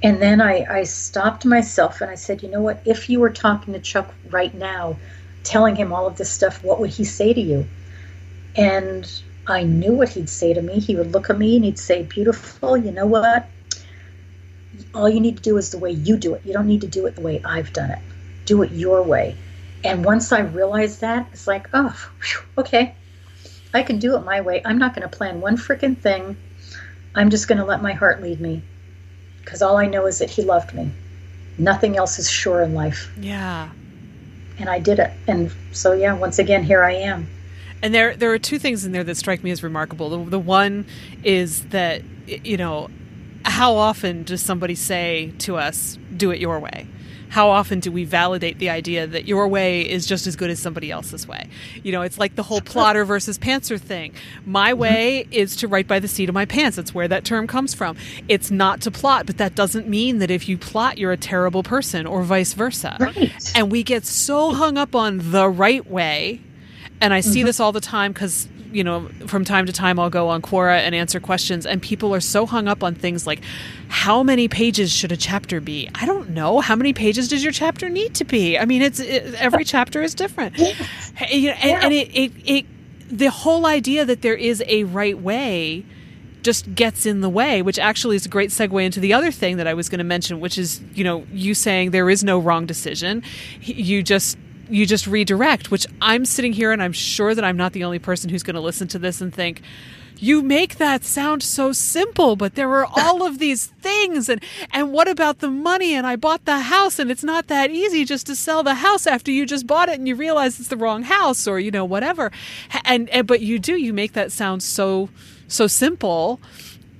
and then I, I stopped myself and I said, you know what? If you were talking to Chuck right now, telling him all of this stuff, what would he say to you? And I knew what he'd say to me. He would look at me and he'd say, Beautiful, you know what? All you need to do is the way you do it. You don't need to do it the way I've done it. Do it your way. And once I realized that, it's like, oh, okay, I can do it my way. I'm not going to plan one freaking thing. I'm just going to let my heart lead me because all I know is that he loved me. Nothing else is sure in life.
Yeah.
And I did it. And so, yeah, once again, here I am.
And there, there are two things in there that strike me as remarkable. The, the one is that, you know, how often does somebody say to us, do it your way? How often do we validate the idea that your way is just as good as somebody else's way? You know, it's like the whole plotter versus pantser thing. My mm-hmm. way is to write by the seat of my pants. That's where that term comes from. It's not to plot, but that doesn't mean that if you plot, you're a terrible person or vice versa.
Right.
And we get so hung up on the right way. And I see mm-hmm. this all the time because you know, from time to time I'll go on Quora and answer questions, and people are so hung up on things like how many pages should a chapter be? I don't know. How many pages does your chapter need to be? I mean, it's it, every chapter is different. You know, and, yeah. and it, it, it, the whole idea that there is a right way just gets in the way, which actually is a great segue into the other thing that I was going to mention, which is, you know, you saying there is no wrong decision. You just you just redirect, which I'm sitting here and I'm sure that I'm not the only person who's going to listen to this and think, you make that sound so simple, but there are all of these things and and what about the money and I bought the house and it's not that easy just to sell the house after you just bought it and you realize it's the wrong house or you know whatever. And, and but you do you make that sound so so simple.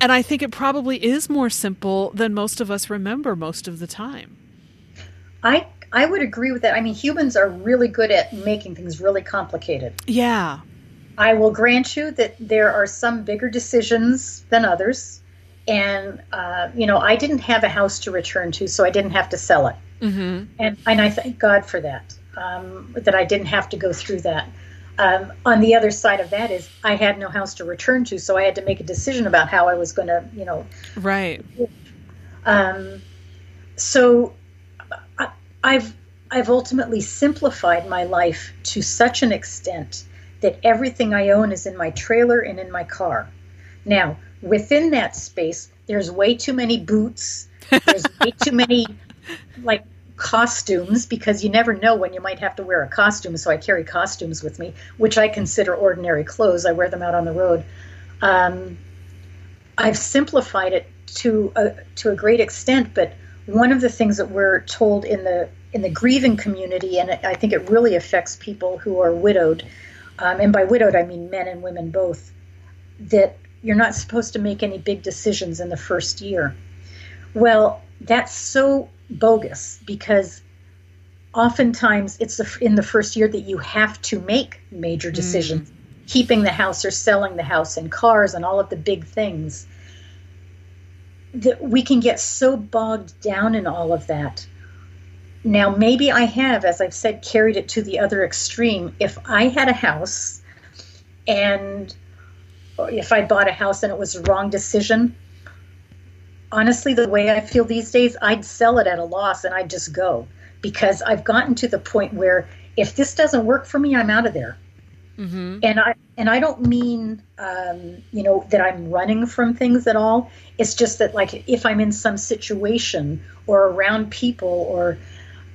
And I think it probably is more simple than most of us remember most of the time.
I I would agree with that. I mean, humans are really good at making things really complicated.
Yeah.
I will grant you that there are some bigger decisions than others. And, uh, you know, I didn't have a house to return to, so I didn't have to sell it.
Mm-hmm.
And, and I thank God for that, um, that I didn't have to go through that. Um, on the other side of that is I had no house to return to, so I had to make a decision about how I was going to, you know.
Right.
Um, so I've I've ultimately simplified my life to such an extent that everything I own is in my trailer and in my car. Now, within that space, there's way too many boots. There's way too many like costumes because you never know when you might have to wear a costume. So I carry costumes with me, which I consider ordinary clothes. I wear them out on the road. Um, I've simplified it to a, to a great extent, but one of the things that we're told in the in the grieving community, and I think it really affects people who are widowed, um, and by widowed I mean men and women both, that you're not supposed to make any big decisions in the first year. Well, that's so bogus because oftentimes it's in the first year that you have to make major hmm. decisions mm. keeping the house or selling the house and cars and all of the big things that we can get so bogged down in all of that now maybe i have as i've said carried it to the other extreme if i had a house and if i bought a house and it was the wrong decision honestly, the way I feel these days, I'd sell it at a loss and I'd just go because I've gotten to the point where if this doesn't work for me, I'm out of there. Mm-hmm. And I and I don't mean um, you know that I'm running from things at all. It's just that like if I'm in some situation or around people or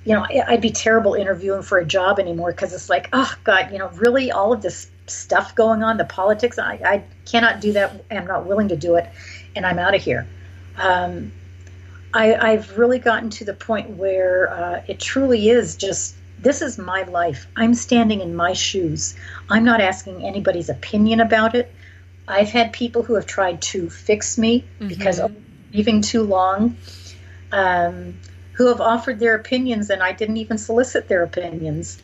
you know I'd be terrible interviewing for a job anymore because it's like oh god you know really all of this stuff going on the politics I, I cannot do that. I'm not willing to do it. And I'm out of here. Um, I, have really gotten to the point where uh, it truly is just this is my life. I'm standing in my shoes. I'm not asking anybody's opinion about it. I've had people who have tried to fix me mm-hmm. because of leaving too long, um, who have offered their opinions, and I didn't even solicit their opinions.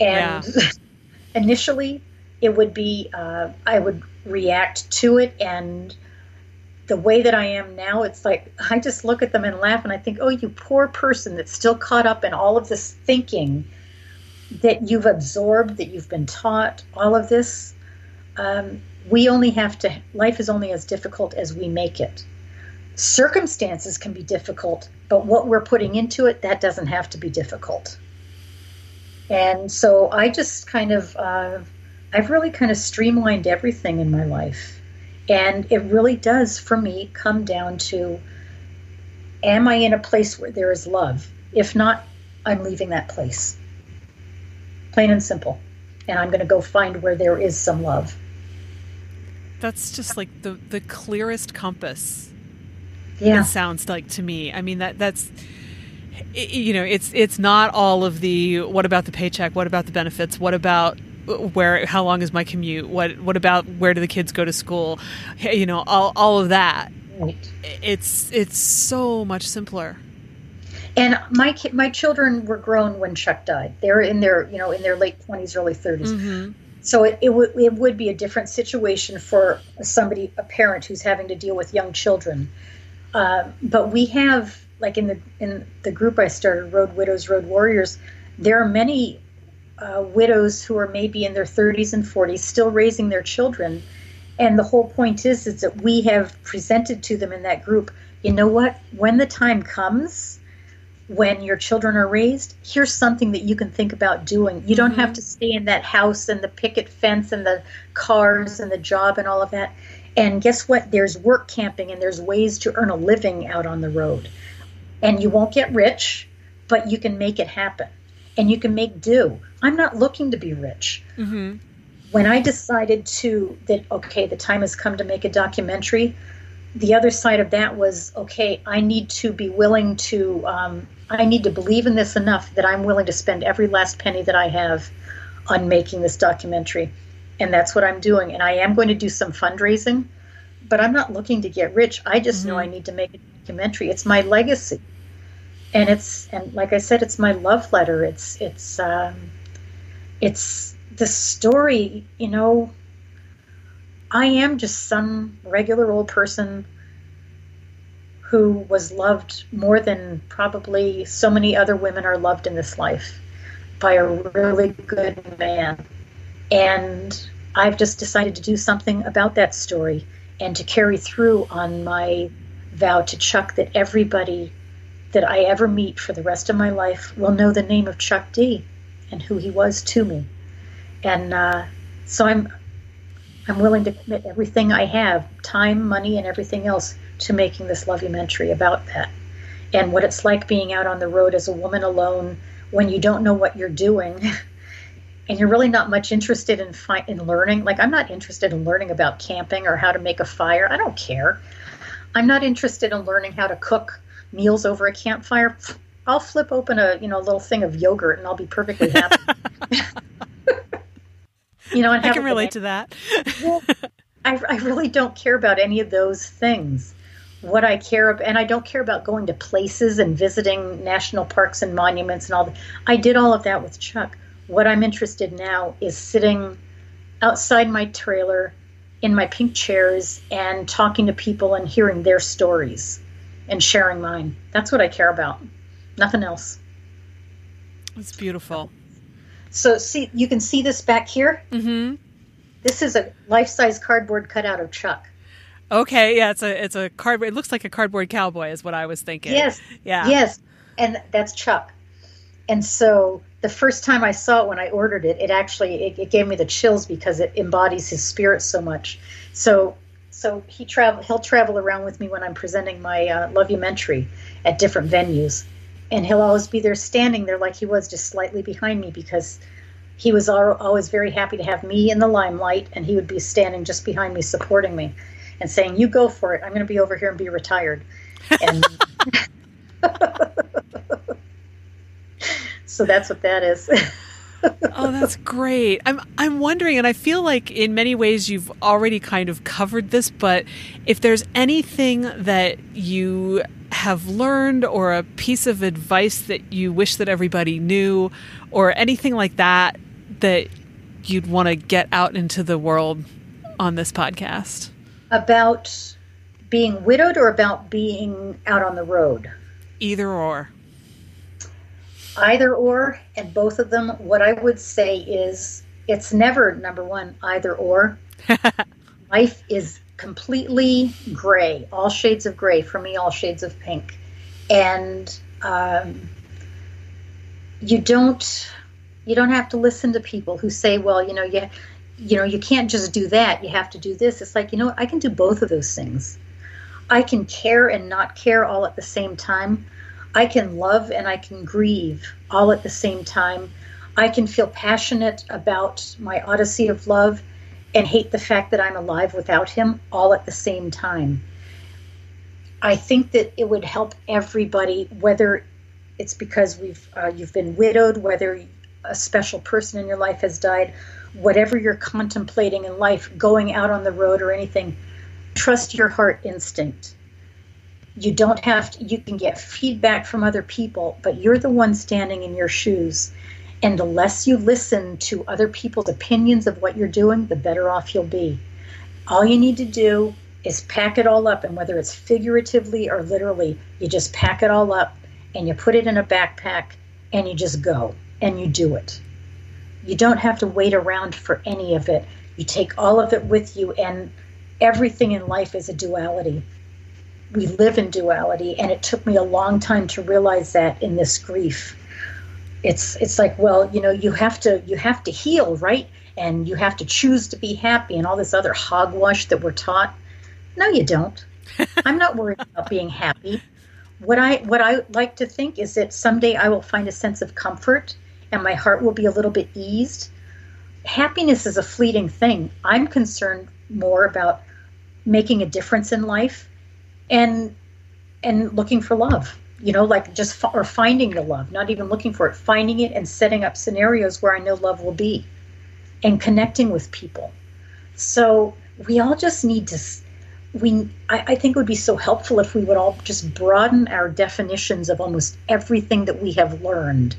And yeah. initially, it would be uh, I would react to it and the way that I am now, it's like I just look at them and laugh and I think, oh, you poor person that's still caught up in all of this thinking that you've absorbed, that you've been taught, all of this. Um, we only have to, life is only as difficult as we make it. Circumstances can be difficult, but what we're putting into it, that doesn't have to be difficult. And so I just kind of, uh, I've really kind of streamlined everything in my life and it really does, for me, come down to am I in a place where there is love? If not, I'm leaving that place. Plain and simple. And I'm going to go find where there is some love.
That's just like the, the clearest compass. Yeah. It sounds like to me. I mean, that that's you know it's it's not all of the what about the paycheck what about the benefits what about where how long is my commute? What what about where do the kids go to school? You know all, all of that. Right. it's it's so much simpler.
And my my children were grown when Chuck died. They're in their you know in their late 20s early 30s mm-hmm. so it, it, w- it would be a different situation for somebody a parent who's having to deal with young children. Uh, but we have like in the in the group I started Road Widows Road Warriors there are many uh, widows who are maybe in their 30s and 40s still raising their children. And the whole point is is that we have presented to them in that group you know what? When the time comes when your children are raised here's something that you can think about doing. You don't mm-hmm. have to stay in that house and the picket fence and the cars and the job and all of that. And guess what? There's work camping and there's ways to earn a living out on the road. And you won't get rich but you can make it happen and you can make do. I'm not looking to be rich. Mm-hmm. When I decided to that okay, the time has come to make a documentary. The other side of that was okay. I need to be willing to. Um, I need to believe in this enough that I'm willing to spend every last penny that I have on making this documentary, and that's what I'm doing. And I am going to do some fundraising, but I'm not looking to get rich. I just mm-hmm. know I need to make a documentary. It's my legacy and it's and like I said, it's my love letter. It's it's um, it's the story. You know, I am just some regular old person who was loved more than probably so many other women are loved in this life by a really good man. And I've just decided to do something about that story and to carry through on my vow to Chuck that everybody that I ever meet for the rest of my life will know the name of Chuck D and who he was to me. And uh, so I'm I'm willing to commit everything I have, time, money, and everything else, to making this lovumentary about that. and what it's like being out on the road as a woman alone when you don't know what you're doing and you're really not much interested in fi- in learning like i'm not interested in learning about camping or how to make a fire i don't care i'm not interested in learning how to cook meals over a campfire i'll flip open a you know little thing of yogurt and i'll be perfectly happy
you know and i can relate to that
well, I, I really don't care about any of those things what I care about, and I don't care about going to places and visiting national parks and monuments and all that. I did all of that with Chuck. What I'm interested now is sitting outside my trailer in my pink chairs and talking to people and hearing their stories and sharing mine. That's what I care about. Nothing else.
It's beautiful.
So see, you can see this back here.
Mm-hmm.
This is a life-size cardboard cutout of Chuck.
Okay, yeah, it's a it's a cardboard. It looks like a cardboard cowboy, is what I was thinking.
Yes,
yeah,
yes, and that's Chuck. And so the first time I saw it when I ordered it, it actually it, it gave me the chills because it embodies his spirit so much. So so he travel he'll travel around with me when I'm presenting my uh, Lovumentary at different venues, and he'll always be there standing there like he was just slightly behind me because he was always very happy to have me in the limelight, and he would be standing just behind me supporting me and saying, "You go for it. I'm going to be over here and be retired." And so that's what that is.
oh, that's great. I'm I'm wondering, and I feel like in many ways you've already kind of covered this, but if there's anything that you have learned or a piece of advice that you wish that everybody knew or anything like that that you'd want to get out into the world on this podcast
about being widowed or about being out on the road?
Either or.
Either or, and both of them. What I would say is it's never, number one, either or. Life is completely gray, all shades of gray. For me, all shades of pink. And um, you don't you don't have to listen to people who say, well, you know, you you know, you can't just do that. You have to do this. It's like, you know what? I can do both of those things. I can care and not care all at the same time. I can love and I can grieve all at the same time. I can feel passionate about my odyssey of love and hate the fact that I'm alive without him all at the same time. I think that it would help everybody, whether it's because we've uh, you've been widowed, whether a special person in your life has died, whatever you're contemplating in life, going out on the road or anything, trust your heart instinct. You don't have to, you can get feedback from other people, but you're the one standing in your shoes. And the less you listen to other people's opinions of what you're doing, the better off you'll be. All you need to do is pack it all up, and whether it's figuratively or literally, you just pack it all up and you put it in a backpack and you just go and you do it. You don't have to wait around for any of it. You take all of it with you, and everything in life is a duality. We live in duality, and it took me a long time to realize that in this grief. It's it's like, well, you know, you have to you have to heal, right? And you have to choose to be happy, and all this other hogwash that we're taught. No, you don't. I'm not worried about being happy. What I what I like to think is that someday I will find a sense of comfort and my heart will be a little bit eased. Happiness is a fleeting thing. I'm concerned more about making a difference in life and and looking for love you know like just or finding the love not even looking for it finding it and setting up scenarios where i know love will be and connecting with people. So we all just need to we I, I, think it would be so helpful if we would all just broaden our definitions of almost everything that we have learned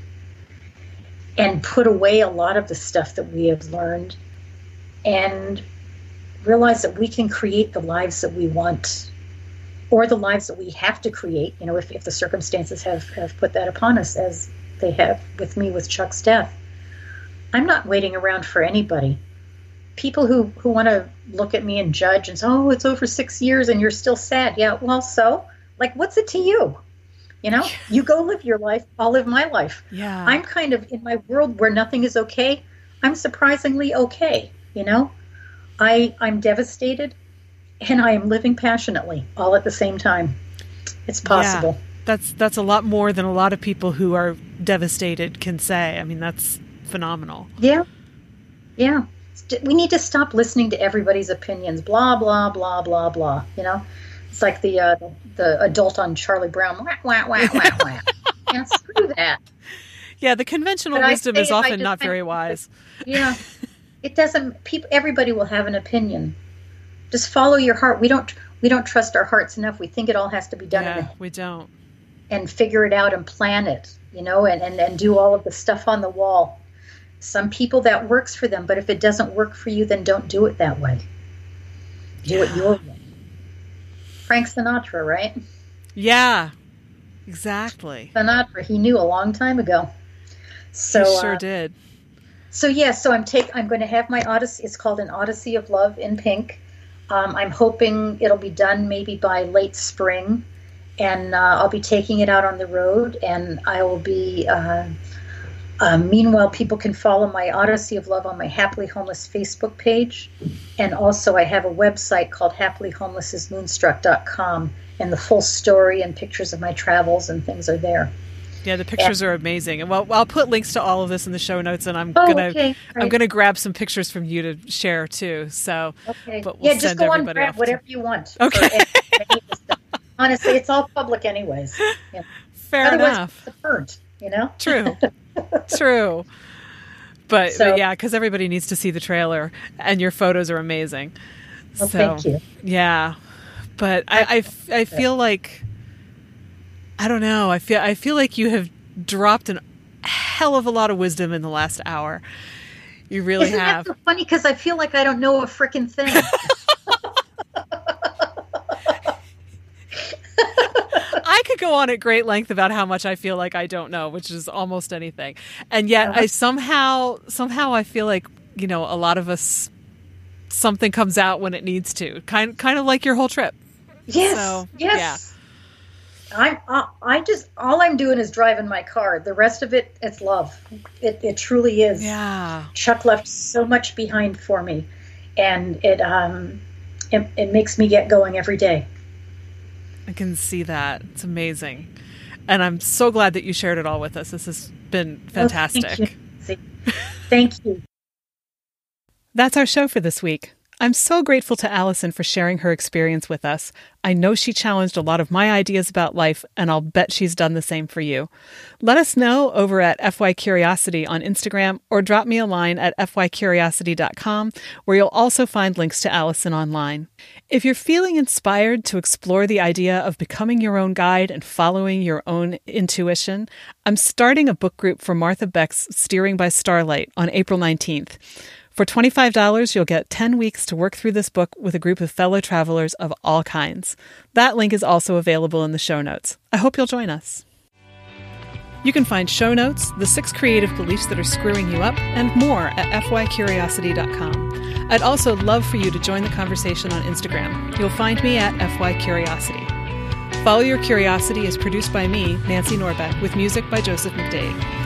and put away a lot of the stuff that we have learned and realize that we can create the lives that we want or the lives that we have to create, you know, if, if the circumstances have, have put that upon us as they have with me with Chuck's death. I'm not waiting around for anybody. People who, who want to look at me and judge and say, oh, it's over six years and you're still sad. Yeah, well, so, like, what's it to you? You know, you go live your life, I'll live my life.
Yeah.
I'm kind of in my world where nothing is okay. I'm surprisingly okay, you know? I I'm devastated and I am living passionately all at the same time. It's possible.
That's that's a lot more than a lot of people who are devastated can say. I mean, that's phenomenal.
Yeah. Yeah. We need to stop listening to everybody's opinions. Blah blah blah blah blah. You know, it's like the uh, the adult on Charlie Brown. Wah, wah, wah, wah, wah. yeah, screw that.
Yeah, the conventional
But
wisdom is often not very wise.
Yeah, it doesn't. People, everybody will have an opinion. Just follow your heart. We don't. We don't trust our hearts enough. We think it all has to be done
Yeah, we don't.
and figure it out and plan it, you know, and, and, and do all of the stuff on the wall. Some people that works for them, but if it doesn't work for you, then don't do it that way. Do it your way. Frank Sinatra, right?
Yeah, exactly.
Sinatra, he knew a long time ago. So
he sure
uh,
did.
So yeah, so I'm take I'm going to have my Odyssey. It's called an Odyssey of Love in pink. Um, I'm hoping it'll be done maybe by late spring, and uh, I'll be taking it out on the road. And I will be. Uh, uh, meanwhile, people can follow my Odyssey of Love on my Happily Homeless Facebook page, and also I have a website called HappilyHomelessIsMoonstruck.com, and the full story and pictures of my travels and things are there.
Yeah, the pictures are amazing. And well, I'll put links to all of this in the show notes, and I'm
Oh,
gonna
okay,
I'm gonna grab some pictures from you to share too. So,
Okay.
but we'll
yeah, just go on grab
to-
whatever you want.
Okay.
for any- any of the stuff. Honestly, it's all public anyways. Yeah.
fair
Otherwise,
enough.
it's burnt, you know?
True. True. But,
So-
but yeah, because everybody needs to see the trailer, and your photos are amazing.
Well,
so
thank you.
yeah, but I I feel like I don't know. I feel I feel like you have dropped an hell of a lot of wisdom in the last hour. You really
Isn't
have.
that so funny? Because I feel like I don't know a freaking thing.
I could go on at great length about how much I feel like I don't know, which is almost anything. And yet I somehow somehow I feel like, you know, a lot of us something comes out when it needs to. Kind kind of like your whole trip.
yes.
So,
yes. I'm. I, I just all I'm doing is driving my car. The rest of it, it's love. It, it truly is.
Yeah.
Chuck left so much behind for me, and it um, it, it makes me get going every day.
I can see that. It's amazing. And I'm so glad that you shared it all with us. This has been
Oh,
fantastic.
thank you. Thank you.
That's our show for this week. I'm so grateful to Allison for sharing her experience with us. I know she challenged a lot of my ideas about life, and I'll bet she's done the same for you. Let us know over at FY Curiosity on Instagram or drop me a line at fycuriosity.com, where you'll also find links to Allison online. If you're feeling inspired to explore the idea of becoming your own guide and following your own intuition, I'm starting a book group for Martha Beck's Steering by Starlight on April 19th. For $25, you'll get 10 weeks to work through this book with a group of fellow travelers of all kinds. That link is also available in the show notes. I hope you'll join us. You can find show notes, the six creative beliefs that are screwing you up, and more at fycuriosity.com. I'd also love for you to join the conversation on Instagram. You'll find me at fycuriosity. Follow Your Curiosity is produced by me, Nancy Norbeck, with music by Joseph McDade.